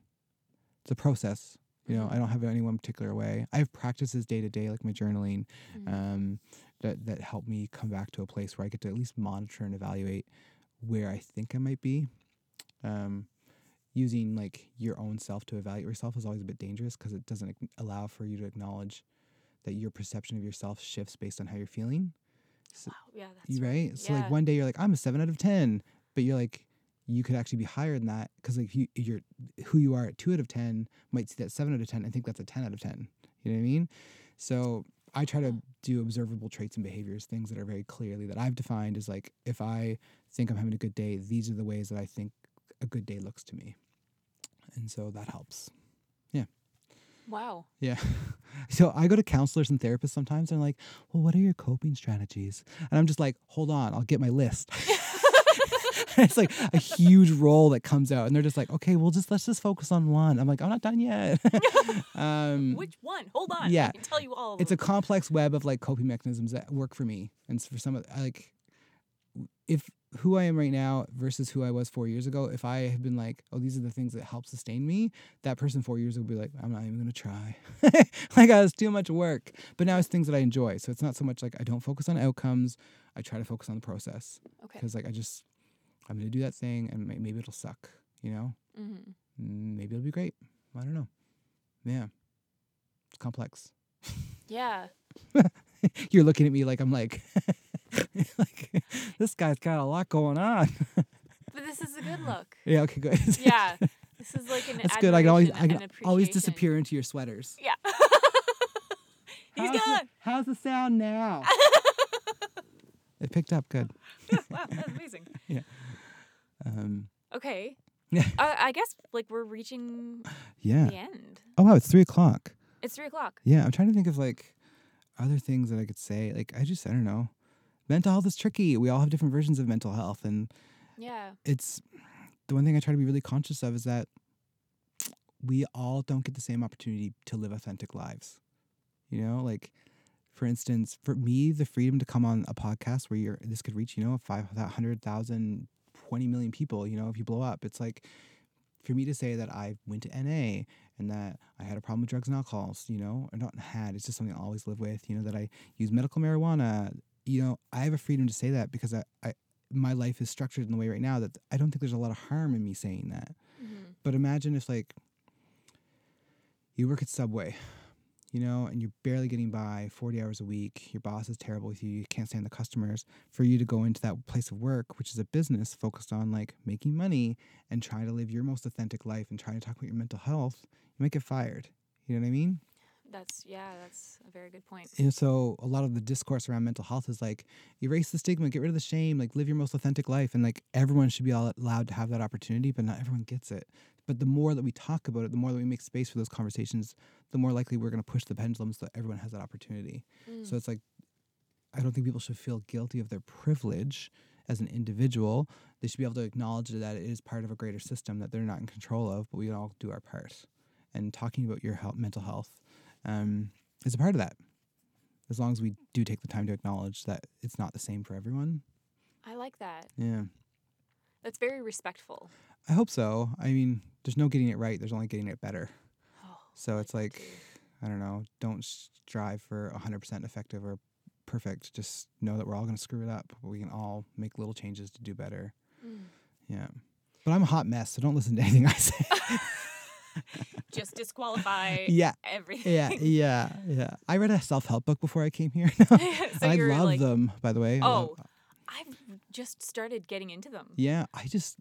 Speaker 2: it's a process. You know. I don't have it any one particular way. I have practices day to day, like my journaling,
Speaker 3: Mhm.
Speaker 2: um, that that help me come back to a place where I get to at least monitor and evaluate where I think I might be. Um, using like your own self to evaluate yourself is always a bit dangerous because it doesn't allow for you to acknowledge that your perception of yourself shifts based on how you're feeling. So,
Speaker 3: wow. Yeah, that's
Speaker 2: you right? So like one day you're like, I'm a seven out of ten, but you're like, you could actually be higher than that because like you, you're who you are at two out of ten might see that seven out of ten and think that's a ten out of ten. You know what I mean? So I try to do observable traits and behaviors, things that are very clearly that I've defined as like if I think I'm having a good day, these are the ways that I think a good day looks to me. And so that helps. Yeah.
Speaker 3: Wow.
Speaker 2: Yeah. So I go to counselors and therapists sometimes and they're like, well, what are your coping strategies? And I'm just like, hold on, I'll get my list. it's like a huge roll that comes out and they're just like, okay, well just let's just focus on one. I'm like, I'm not done yet. um,
Speaker 3: Which one? Hold on.
Speaker 2: yeah.
Speaker 3: I can tell you all. Of
Speaker 2: it's a complex web of like coping mechanisms that work for me. And for some of like if who I am right now versus who I was four years ago, if I had been like, oh, these are the things that help sustain me, that person four years ago would be like, I'm not even gonna try. like I was too much work. But now it's things that I enjoy. So it's not so much like I don't focus on outcomes. I try to focus on the process.
Speaker 3: okay.
Speaker 2: Because like I just I'm gonna do that thing and may- maybe it'll suck, you know?
Speaker 3: Mm-hmm.
Speaker 2: Mm, Maybe it'll be great. I don't know. Yeah. It's complex.
Speaker 3: Yeah.
Speaker 2: You're looking at me like I'm like, like this guy's got a lot going on.
Speaker 3: But this is a good look.
Speaker 2: yeah. Okay. Good.
Speaker 3: Yeah. This is like an
Speaker 2: That's good. I can always, I can always disappear into your sweaters.
Speaker 3: Yeah. He's
Speaker 2: how's The,
Speaker 3: gone.
Speaker 2: how's the sound now? it picked up good.
Speaker 3: wow, that's amazing.
Speaker 2: Um,
Speaker 3: Okay.
Speaker 2: Yeah.
Speaker 3: Uh, I guess like we're reaching
Speaker 2: yeah.
Speaker 3: the end.
Speaker 2: Oh wow, it's three o'clock.
Speaker 3: It's three o'clock.
Speaker 2: Yeah, I'm trying to think of like other things that I could say. Like I just I don't know. Mental health is tricky. We all have different versions of mental health, and
Speaker 3: Yeah.
Speaker 2: it's the one thing I try to be really conscious of is that we all don't get the same opportunity to live authentic lives. You know, like for instance, for me, the freedom to come on a podcast where you're this could reach, you know, 500,000, 20 million people, you know, if you blow up, it's like for me to say that I went to NA and that I had a problem with drugs and alcohols, you know, or not had, it's just something I always live with, you know, that I use medical marijuana, you know, I have a freedom to say that because I, I my life is structured in the way right now that I don't think there's a lot of harm in me saying that.
Speaker 3: Mm-hmm.
Speaker 2: But imagine if like you work at Subway, you know, and you're barely getting by 40 hours a week. Your boss is terrible with you. You can't stand the customers. For you to go into that place of work, which is a business focused on like making money and trying to live your most authentic life and trying to talk about your mental health, you might get fired. You know what I mean?
Speaker 3: That's yeah. That's a very good point.
Speaker 2: And so a lot of the discourse around mental health is like erase the stigma, get rid of the shame, like live your most authentic life, and like everyone should be all allowed to have that opportunity, but not everyone gets it. But the more that we talk about it, the more that we make space for those conversations, the more likely we're going to push the pendulum so that everyone has that opportunity.
Speaker 3: Mm.
Speaker 2: So it's like I don't think people should feel guilty of their privilege as an individual. They should be able to acknowledge that it is part of a greater system that they're not in control of, but we can all do our part. And talking about your health, mental health um, is a part of that. As long as we do take the time to acknowledge that it's not the same for everyone.
Speaker 3: I like that.
Speaker 2: Yeah.
Speaker 3: That's very respectful.
Speaker 2: I hope so. I mean, there's no getting it right, there's only getting it better.
Speaker 3: Oh,
Speaker 2: So it's like. I don't know, don't strive for 100% effective or perfect. Just know that we're all going to screw it up. But we can all make little changes to do better.
Speaker 3: Mm.
Speaker 2: Yeah. But I'm a hot mess, so don't listen to anything I say.
Speaker 3: just disqualify
Speaker 2: yeah.
Speaker 3: everything.
Speaker 2: Yeah. Yeah. Yeah. I read a self help book before I came here.
Speaker 3: so
Speaker 2: I love
Speaker 3: like,
Speaker 2: them, by the way.
Speaker 3: Oh. Uh, I've just started getting into them.
Speaker 2: Yeah, I just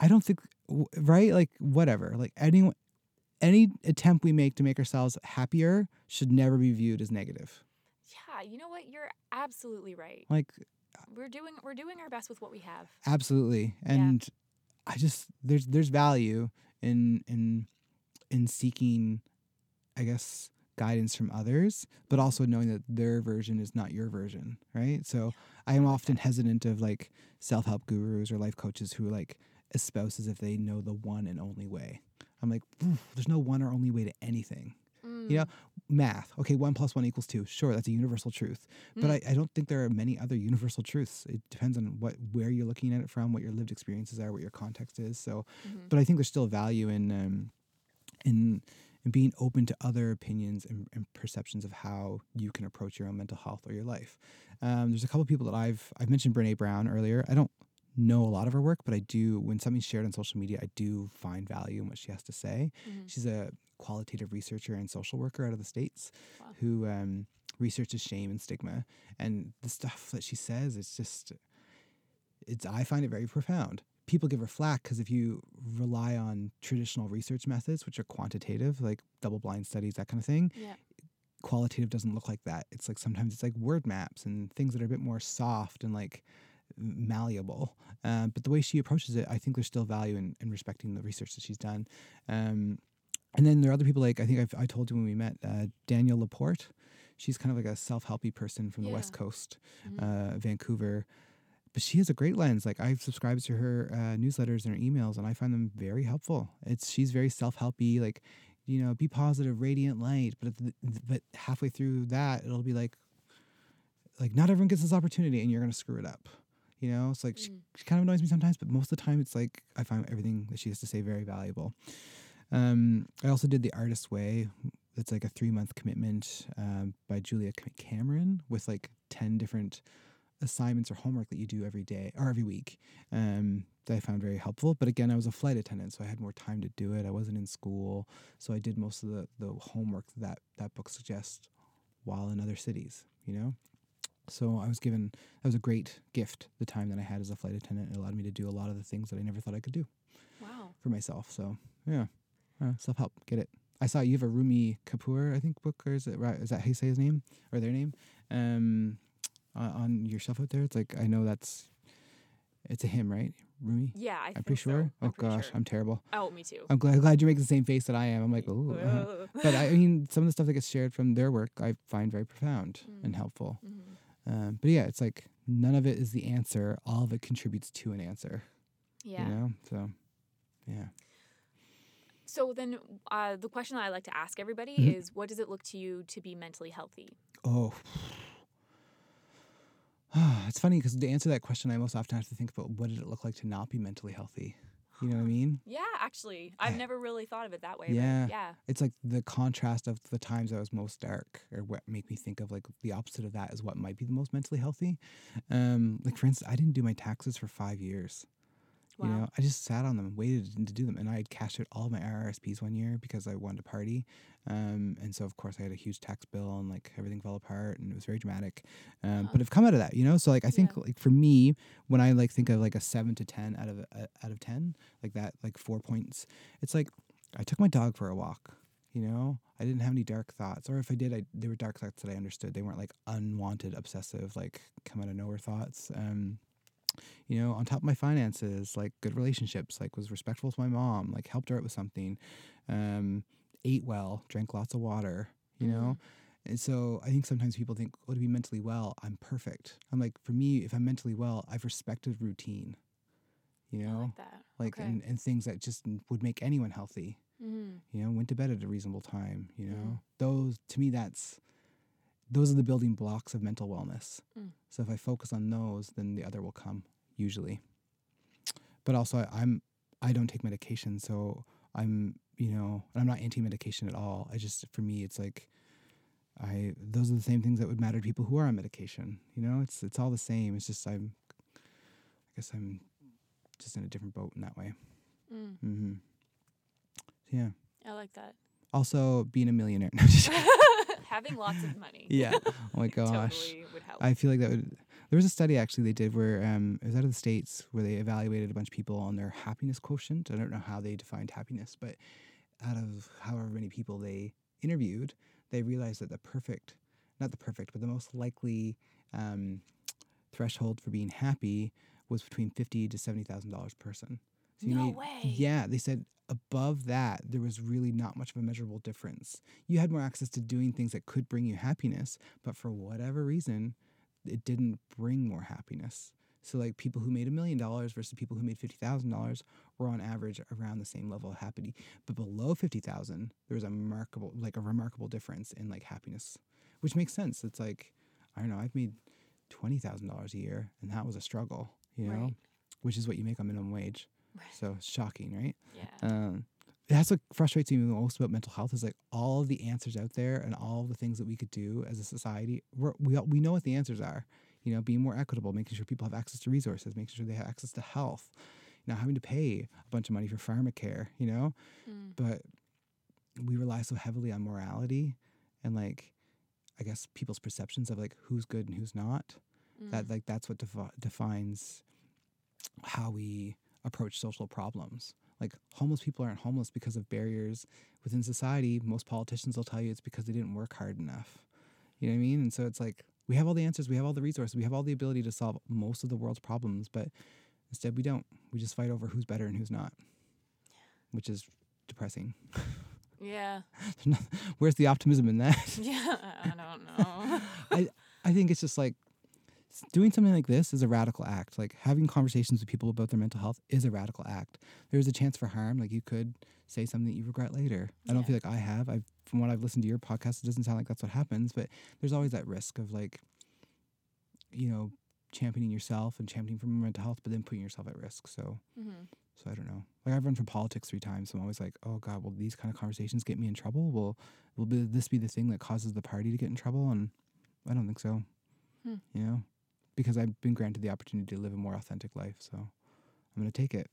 Speaker 2: I don't think right like whatever like any any attempt we make to make ourselves happier should never be viewed as negative.
Speaker 3: Yeah, you know what? You're absolutely right.
Speaker 2: Like
Speaker 3: We're doing we're doing our best with what we have.
Speaker 2: absolutely,
Speaker 3: Yeah.
Speaker 2: and I just there's there's value in in in seeking, I guess guidance from others but also knowing that their version is not your version right so i am often hesitant of like self-help gurus or life coaches who like espouse as if they know the one and only way i'm like there's no one or only way to anything You know, math. Okay, one plus one equals two. Sure, that's a universal truth. But
Speaker 3: Mm.
Speaker 2: I, I don't think there are many other universal truths. It depends on what where you're looking at it from, what your lived experiences are, what your context is. So,
Speaker 3: Mhm.
Speaker 2: but I think there's still value in um, in and being open to other opinions and, and perceptions of how you can approach your own mental health or your life. Um, there's a couple people that I've I've mentioned Brene Brown earlier. I don't know a lot of her work, but I do when something's shared on social media, I do find value in what she has to say.
Speaker 3: Mhm.
Speaker 2: She's a qualitative researcher and social worker out of the states
Speaker 3: Wow.
Speaker 2: who um, researches shame and stigma, and the stuff that she says, it's just it's I find it very profound. People give her flack because if you rely on traditional research methods, which are quantitative, like double blind studies, that kind of thing,
Speaker 3: Yeah.
Speaker 2: qualitative doesn't look like that. It's like sometimes it's like word maps and things that are a bit more soft and like malleable. Um, but the way she approaches it, I think there's still value in, in respecting the research that she's done. Um, and then there are other people like I think I've, I told you when we met, uh, Danielle Laporte. She's kind of like a self-helpy person from the West. Coast,
Speaker 3: Mhm.
Speaker 2: uh, Vancouver. But she has a great lens. Like I've subscribed to her uh, newsletters and her emails, and I find them very helpful. It's she's very self-helpy, like you know, be positive, radiant light. But the, but halfway through that, it'll be like, like not everyone gets this opportunity, and you're gonna screw it up. You know, it's like she,
Speaker 3: Mm.
Speaker 2: she kind of annoys me sometimes, but most of the time, it's like I find everything that she has to say very valuable. Um, I also did the Artist Way. That's like a three month commitment um, by Julia Cameron with like ten different assignments or homework that you do every day or every week um, that I found very helpful. But again, I was a flight attendant, so I had more time to do it. I wasn't in school, so I did most of the, the homework that that book suggests while in other cities, you know? So I was given, that was a great gift, the time that I had as a flight attendant. It allowed me to do a lot of the things that I never thought I could do
Speaker 3: Wow.
Speaker 2: for myself. So yeah, uh, self help, get it. I saw you have a Rumi Kapoor, I think, book, or is it right? Is that how you say his name or their name? Um, uh, on your shelf out there. It's like I know that's, it's a him, right? Rumi.
Speaker 3: Yeah, I
Speaker 2: I'm
Speaker 3: think
Speaker 2: pretty
Speaker 3: so.
Speaker 2: sure.
Speaker 3: I'm
Speaker 2: oh
Speaker 3: pretty
Speaker 2: gosh,
Speaker 3: sure.
Speaker 2: I'm terrible.
Speaker 3: Oh, me too.
Speaker 2: I'm glad, glad you're making the same face that I am. I'm like, oh. uh-huh. But I mean, some of the stuff that gets shared from their work, I find very profound and
Speaker 3: Mm.
Speaker 2: helpful.
Speaker 3: Mhm.
Speaker 2: Um, but yeah, it's like none of it is the answer. All of it contributes to an answer.
Speaker 3: Yeah.
Speaker 2: You know. So, yeah.
Speaker 3: So then, uh, the question that I like to ask everybody
Speaker 2: Mhm.
Speaker 3: is, what does it look to you to be mentally healthy?
Speaker 2: Oh. it's funny because to answer that question, I most often have to think about what did it look like to not be mentally healthy. You know what I mean?
Speaker 3: Yeah, actually, I've never really thought of it that way.
Speaker 2: Yeah.
Speaker 3: Yeah.
Speaker 2: It's like the contrast of the times I was most dark, or what make me think of like the opposite of that is what might be the most mentally healthy. Um, like for instance, I didn't do my taxes for five years.
Speaker 3: Wow.
Speaker 2: You know, I just sat on them and waited to do them. And I had cashed out all my RRSPs one year because I wanted to party. Um, and so, of course, I had a huge tax bill and like everything fell apart and it was very dramatic. Um. But I've come out of that, you know? So, like, I think
Speaker 3: Yeah.
Speaker 2: like for me, when I like think of like a seven to 10 out of, uh, out of 10, like that, like four points, it's like I took my dog for a walk. You know, I didn't have any dark thoughts, or if I did, I they were dark thoughts that I understood. They weren't like unwanted, obsessive, like come out of nowhere thoughts. Um, you know, on top of my finances, like good relationships, like was respectful to my mom, like helped her out with something, um, ate well, drank lots of water, you know. And so I think sometimes people think, oh, to be mentally well, I'm perfect. I'm like, for me, if I'm mentally well, I've respected routine, you
Speaker 3: I
Speaker 2: know,
Speaker 3: like that.
Speaker 2: like
Speaker 3: okay.
Speaker 2: and, and things that just would make anyone healthy
Speaker 3: Mhm.
Speaker 2: you know went to bed at a reasonable time you know
Speaker 3: Mm.
Speaker 2: those to me that's those are the building blocks of mental wellness
Speaker 3: Mm.
Speaker 2: so if i focus on those then the other will come usually but also I, i'm i don't take medication so i'm you know and i'm not anti-medication at all i just for me it's like i those are the same things that would matter to people who are on medication you know it's it's all the same it's just i'm i guess i'm just in a different boat in that way
Speaker 3: Mm.
Speaker 2: hmm yeah
Speaker 3: I like that.
Speaker 2: also being a millionaire No.
Speaker 3: Having lots of money.
Speaker 2: yeah oh my gosh
Speaker 3: Totally would help.
Speaker 2: I feel like that would. There was a study actually they did where um, it was out of the states where they evaluated a bunch of people on their happiness quotient. I don't know how they defined happiness, but out of however many people they interviewed, they realized that the perfect, not the perfect, but the most likely um, threshold for being happy was between fifty to seventy thousand dollars per person. So
Speaker 3: No
Speaker 2: need-
Speaker 3: way.
Speaker 2: Yeah, they said above that there was really not much of a measurable difference. You had more access to doing things that could bring you happiness, but for whatever reason, it didn't bring more happiness. So like people who made a million dollars versus people who made fifty thousand dollars were on average around the same level of happiness, But below fifty thousand, there was a remarkable like a remarkable difference in like happiness. Which makes sense. It's like, I don't know, I've made twenty thousand dollars a year and that was a struggle, you know?
Speaker 3: Right.
Speaker 2: Which is what you make on minimum wage.
Speaker 3: Right.
Speaker 2: So shocking, right?
Speaker 3: Yeah.
Speaker 2: Um, that's what frustrates me most about mental health is like all the answers out there and all the things that we could do as a society. We're, we we know what the answers are. You know, being more equitable, making sure people have access to resources, making sure they have access to health, not having to pay a bunch of money for pharmacare. You know,
Speaker 1: Mm.
Speaker 2: but we rely so heavily on morality and like I guess people's perceptions of like who's good and who's not. That
Speaker 1: Mm.
Speaker 2: like that's what defi- defines how we approach social problems. Like homeless people aren't homeless because of barriers within society. Most politicians will tell you it's because they didn't work hard enough. You know what I mean? And so it's like we have all the answers, we have all the resources, we have all the ability to solve most of the world's problems, but instead we don't. We just fight over who's better and who's not, which is depressing.
Speaker 1: Yeah.
Speaker 2: Where's the optimism in that?
Speaker 1: Yeah. I don't know.
Speaker 2: I I think it's just like doing something like this is a radical act. Like having conversations with people about their mental health is a radical act. There's a chance for harm. Like you could say something that you regret later. I don't
Speaker 1: Yeah.
Speaker 2: feel like I have. I from what I've listened to your podcast, it doesn't sound like that's what happens. But there's always that risk of like, you know, championing yourself and championing for mental health, but then putting yourself at risk. So
Speaker 1: hmm
Speaker 2: so I don't know. Like I've run for politics three times, so I'm always like, oh God, will these kind of conversations get me in trouble? Will will be, this be the thing that causes the party to get in trouble? And I don't think so.
Speaker 1: Hmm.
Speaker 2: You know, because I've been granted the opportunity to live a more authentic life, so I'm gonna take it.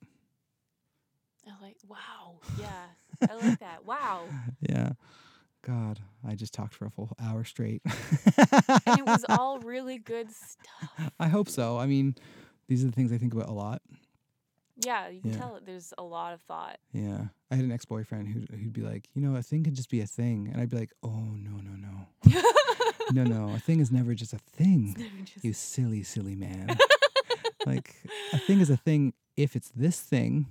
Speaker 1: I like. Wow. Yeah. I like that. Wow.
Speaker 2: Yeah. God, I just talked for a full hour straight.
Speaker 1: And it was all really good stuff.
Speaker 2: I hope so. I mean, these are the things I think about a lot.
Speaker 1: Yeah. You can
Speaker 2: Yeah.
Speaker 1: tell there's a lot of thought.
Speaker 2: Yeah. I had an ex boyfriend who'd, who'd be like, you know, a thing can just be a thing. And I'd be like, oh, no, no, no. no, no. A thing is never just a thing.
Speaker 1: Just-
Speaker 2: You silly, silly man. like, a thing is a thing if it's this thing.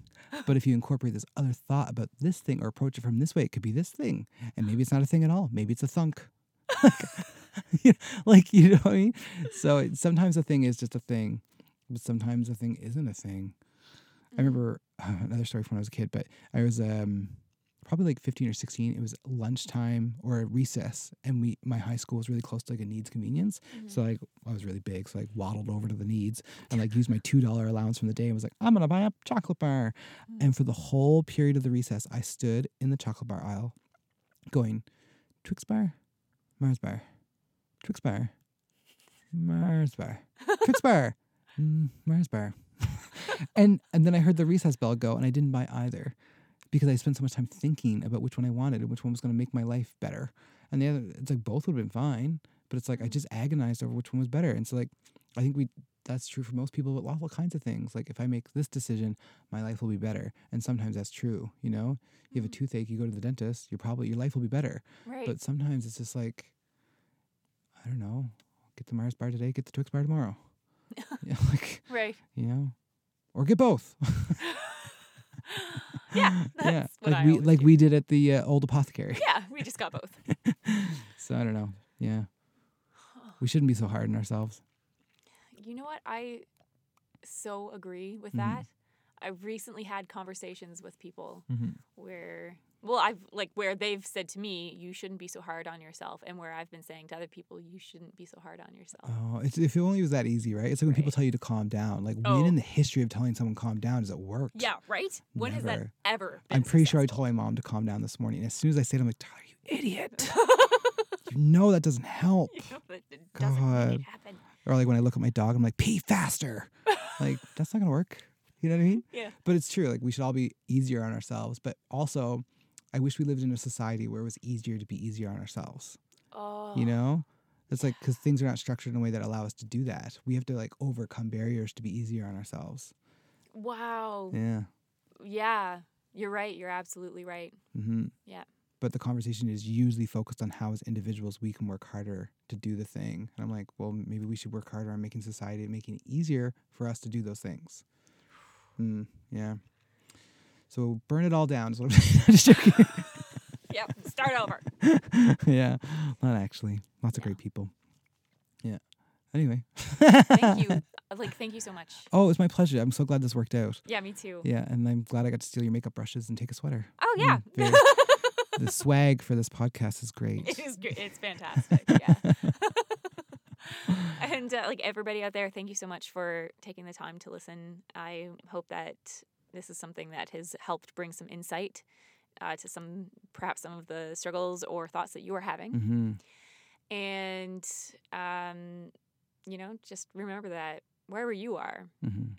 Speaker 2: But if you incorporate this other thought about this thing or approach it from this way, it could be this thing. And maybe it's not a thing at all. Maybe it's a thunk. Like, you know what I mean? So it, sometimes a thing is just a thing, but sometimes a thing isn't a thing. I
Speaker 1: Mm.
Speaker 2: remember uh, another story from when I was a kid, but I was um probably like 15 or 16. It was lunchtime or a recess, and we my high school was really close to like a needs convenience.
Speaker 1: Mhm.
Speaker 2: So like I was really big, so I like waddled over to the needs and like used my two dollar allowance from the day and was like, I'm gonna buy a chocolate bar.
Speaker 1: Mm.
Speaker 2: And for the whole period of the recess, I stood in the chocolate bar aisle, going, Twix bar, Mars bar, Twix bar, Mars bar, Twix bar, mm, Mars bar. and and then I heard the recess bell go, and I didn't buy either because I spent so much time thinking about which one I wanted and which one was going to make my life better. And the other, it's like both would have been fine, but it's like I
Speaker 1: Mm.
Speaker 2: just agonized over which one was better. And so like I think we that's true for most people with all kinds of things. Like if I make this decision, my life will be better. And sometimes that's true. You know, you have a
Speaker 1: Mhm.
Speaker 2: toothache, you go to the dentist, you're probably your life will be better.
Speaker 1: Right.
Speaker 2: But sometimes it's just like, I don't know, get the Mars bar today, get the Twix bar tomorrow. yeah, like
Speaker 1: right.
Speaker 2: you know, or get both.
Speaker 1: Yeah.
Speaker 2: Yeah, like we like
Speaker 1: do.
Speaker 2: we did at the uh, old apothecary.
Speaker 1: Yeah. We just got both.
Speaker 2: so I don't know. Yeah, we shouldn't be so hard on ourselves.
Speaker 1: You know what? I so agree with
Speaker 2: Mhm.
Speaker 1: that. I've recently had conversations with people
Speaker 2: Mm-hmm.
Speaker 1: where, well, I've like where they've said to me, you shouldn't be so hard on yourself, and where I've been saying to other people, you shouldn't be so hard on yourself.
Speaker 2: Oh, it's, if it only was that easy, right? It's like when people tell you to calm down. Like when
Speaker 1: Oh.
Speaker 2: in the history of telling someone calm down does it work
Speaker 1: yeah, right? When has that ever been
Speaker 2: I'm pretty sure I told my mom to calm down this morning. And as soon as I said, it, I'm like, Tyler, you idiot. you know that doesn't help.
Speaker 1: You know, that doesn't
Speaker 2: God.
Speaker 1: happen.
Speaker 2: Or like when I look at my dog, I'm like, pee faster. like that's not gonna work. You know what I mean?
Speaker 1: Yeah.
Speaker 2: But it's true. Like we should all be easier on ourselves. But also, I wish we lived in a society where it was easier to be easier on ourselves.
Speaker 1: Oh,
Speaker 2: You know? It's like because things are not structured in a way that allow us to do that. We have to like overcome barriers to be easier on ourselves.
Speaker 1: wow.
Speaker 2: Yeah.
Speaker 1: Yeah, you're right. You're absolutely right.
Speaker 2: hmm
Speaker 1: Yeah.
Speaker 2: But the conversation is usually focused on how, as individuals, we can work harder to do the thing. And I'm like, well, maybe we should work harder on making society, making it easier for us to do those things. Mm, yeah. So burn it all down. Is what I'm just joking.
Speaker 1: Yep. Start over.
Speaker 2: yeah. Not actually. Lots of great people. Yeah. Anyway.
Speaker 1: Thank you. Uh, Like, thank you so much.
Speaker 2: Oh, it was my pleasure. I'm so glad this worked out.
Speaker 1: Yeah, me too.
Speaker 2: Yeah, and I'm glad I got to steal your makeup brushes and take a sweater.
Speaker 1: Oh
Speaker 2: Mm,
Speaker 1: yeah.
Speaker 2: very- the swag for this podcast is great.
Speaker 1: It is. It's fantastic. Yeah. and uh, like everybody out there, thank you so much for taking the time to listen. I hope that this is something that has helped bring some insight uh, to some perhaps some of the struggles or thoughts that you are having,
Speaker 2: Mm-hmm.
Speaker 1: and um, you know, just remember that wherever you are,
Speaker 2: Mm-hmm.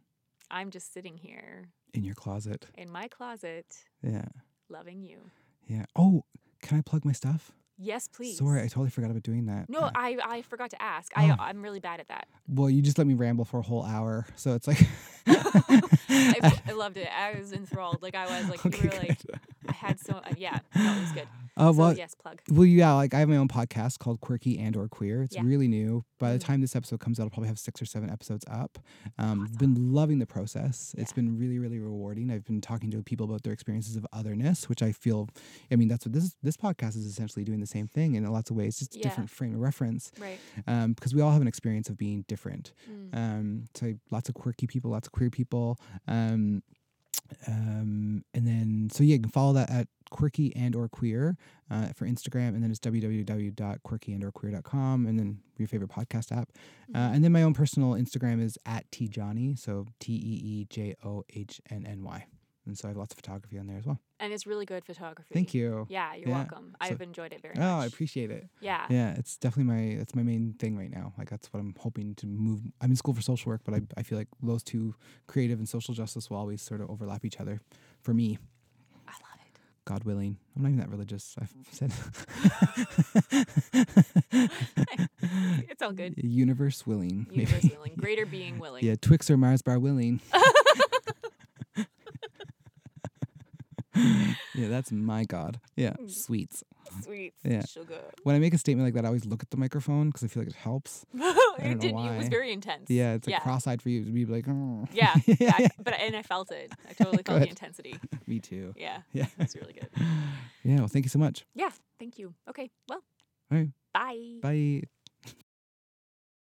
Speaker 1: I'm just sitting here
Speaker 2: In your closet.
Speaker 1: in my closet,
Speaker 2: Yeah.
Speaker 1: loving you.
Speaker 2: Yeah. Oh, can I plug my stuff?
Speaker 1: Yes, please.
Speaker 2: Sorry, I totally forgot about doing that.
Speaker 1: No,
Speaker 2: Uh,
Speaker 1: I, I forgot to ask.
Speaker 2: Oh.
Speaker 1: I I'm really bad at that.
Speaker 2: well, you just let me ramble for a whole hour, so it's like.
Speaker 1: I, I loved it. I was enthralled. Like I was like
Speaker 2: okay,
Speaker 1: you were like
Speaker 2: good.
Speaker 1: I had so uh, yeah. No, it was good.
Speaker 2: Uh,
Speaker 1: so
Speaker 2: well,
Speaker 1: yes, plug.
Speaker 2: well, yeah, like I have my own podcast called Quirky and or Queer. It's
Speaker 1: Yeah.
Speaker 2: really new. By the
Speaker 1: Mhm.
Speaker 2: time this episode comes out, I'll probably have six or seven episodes up. Um, I've Been loving the process. It's been really, really rewarding. I've been talking to people about their experiences of otherness, which I feel. I mean, that's what this this podcast is essentially doing the same thing in lots of ways, just a
Speaker 1: Yeah.
Speaker 2: different frame of reference.
Speaker 1: Right.
Speaker 2: Um, because we all have an experience of being different.
Speaker 1: Mm.
Speaker 2: Um, so lots of quirky people, lots of queer people. Um, um, and then so yeah, you can follow that at quirky and or queer uh, for Instagram, and then it's www.quirkyandorqueer.com, and then your favorite podcast app. Uh,
Speaker 1: Mhm.
Speaker 2: and then my own personal Instagram is at teejohnny, so T E E J O H N N Y, and so I have lots of photography on there as well.
Speaker 1: and it's really good photography.
Speaker 2: Thank you.
Speaker 1: Yeah, you're
Speaker 2: Yeah.
Speaker 1: welcome. I've enjoyed it very
Speaker 2: Oh,
Speaker 1: much.
Speaker 2: Oh, I appreciate it.
Speaker 1: Yeah.
Speaker 2: Yeah, it's definitely my that's my main thing right now. Like that's what I'm hoping to move. I'm in school for social work, but I I feel like those two, creative and social justice, will always sort of overlap each other. For me,
Speaker 1: I love it.
Speaker 2: God willing, I'm not even that religious. I've said
Speaker 1: It's all good.
Speaker 2: universe willing.
Speaker 1: Universe willing. Greater being willing.
Speaker 2: Yeah, Twix or Mars bar willing. yeah, that's my God. Yeah,
Speaker 1: Mm.
Speaker 2: sweets. Yeah.
Speaker 1: Sugar.
Speaker 2: When I make a statement like that, I always look at the microphone because I feel like it helps.
Speaker 1: it, did, it
Speaker 2: why.
Speaker 1: was very intense.
Speaker 2: Yeah, it's like
Speaker 1: yeah.
Speaker 2: cross-eyed for you to be like, oh.
Speaker 1: Yeah, yeah, I- but and I felt it. I totally felt the intensity.
Speaker 2: Me too.
Speaker 1: Yeah,
Speaker 2: Yeah.
Speaker 1: it's really good.
Speaker 2: Yeah. Well, thank you so much.
Speaker 1: Yeah, thank you. Okay, well,
Speaker 2: All right.
Speaker 1: bye.
Speaker 2: Bye.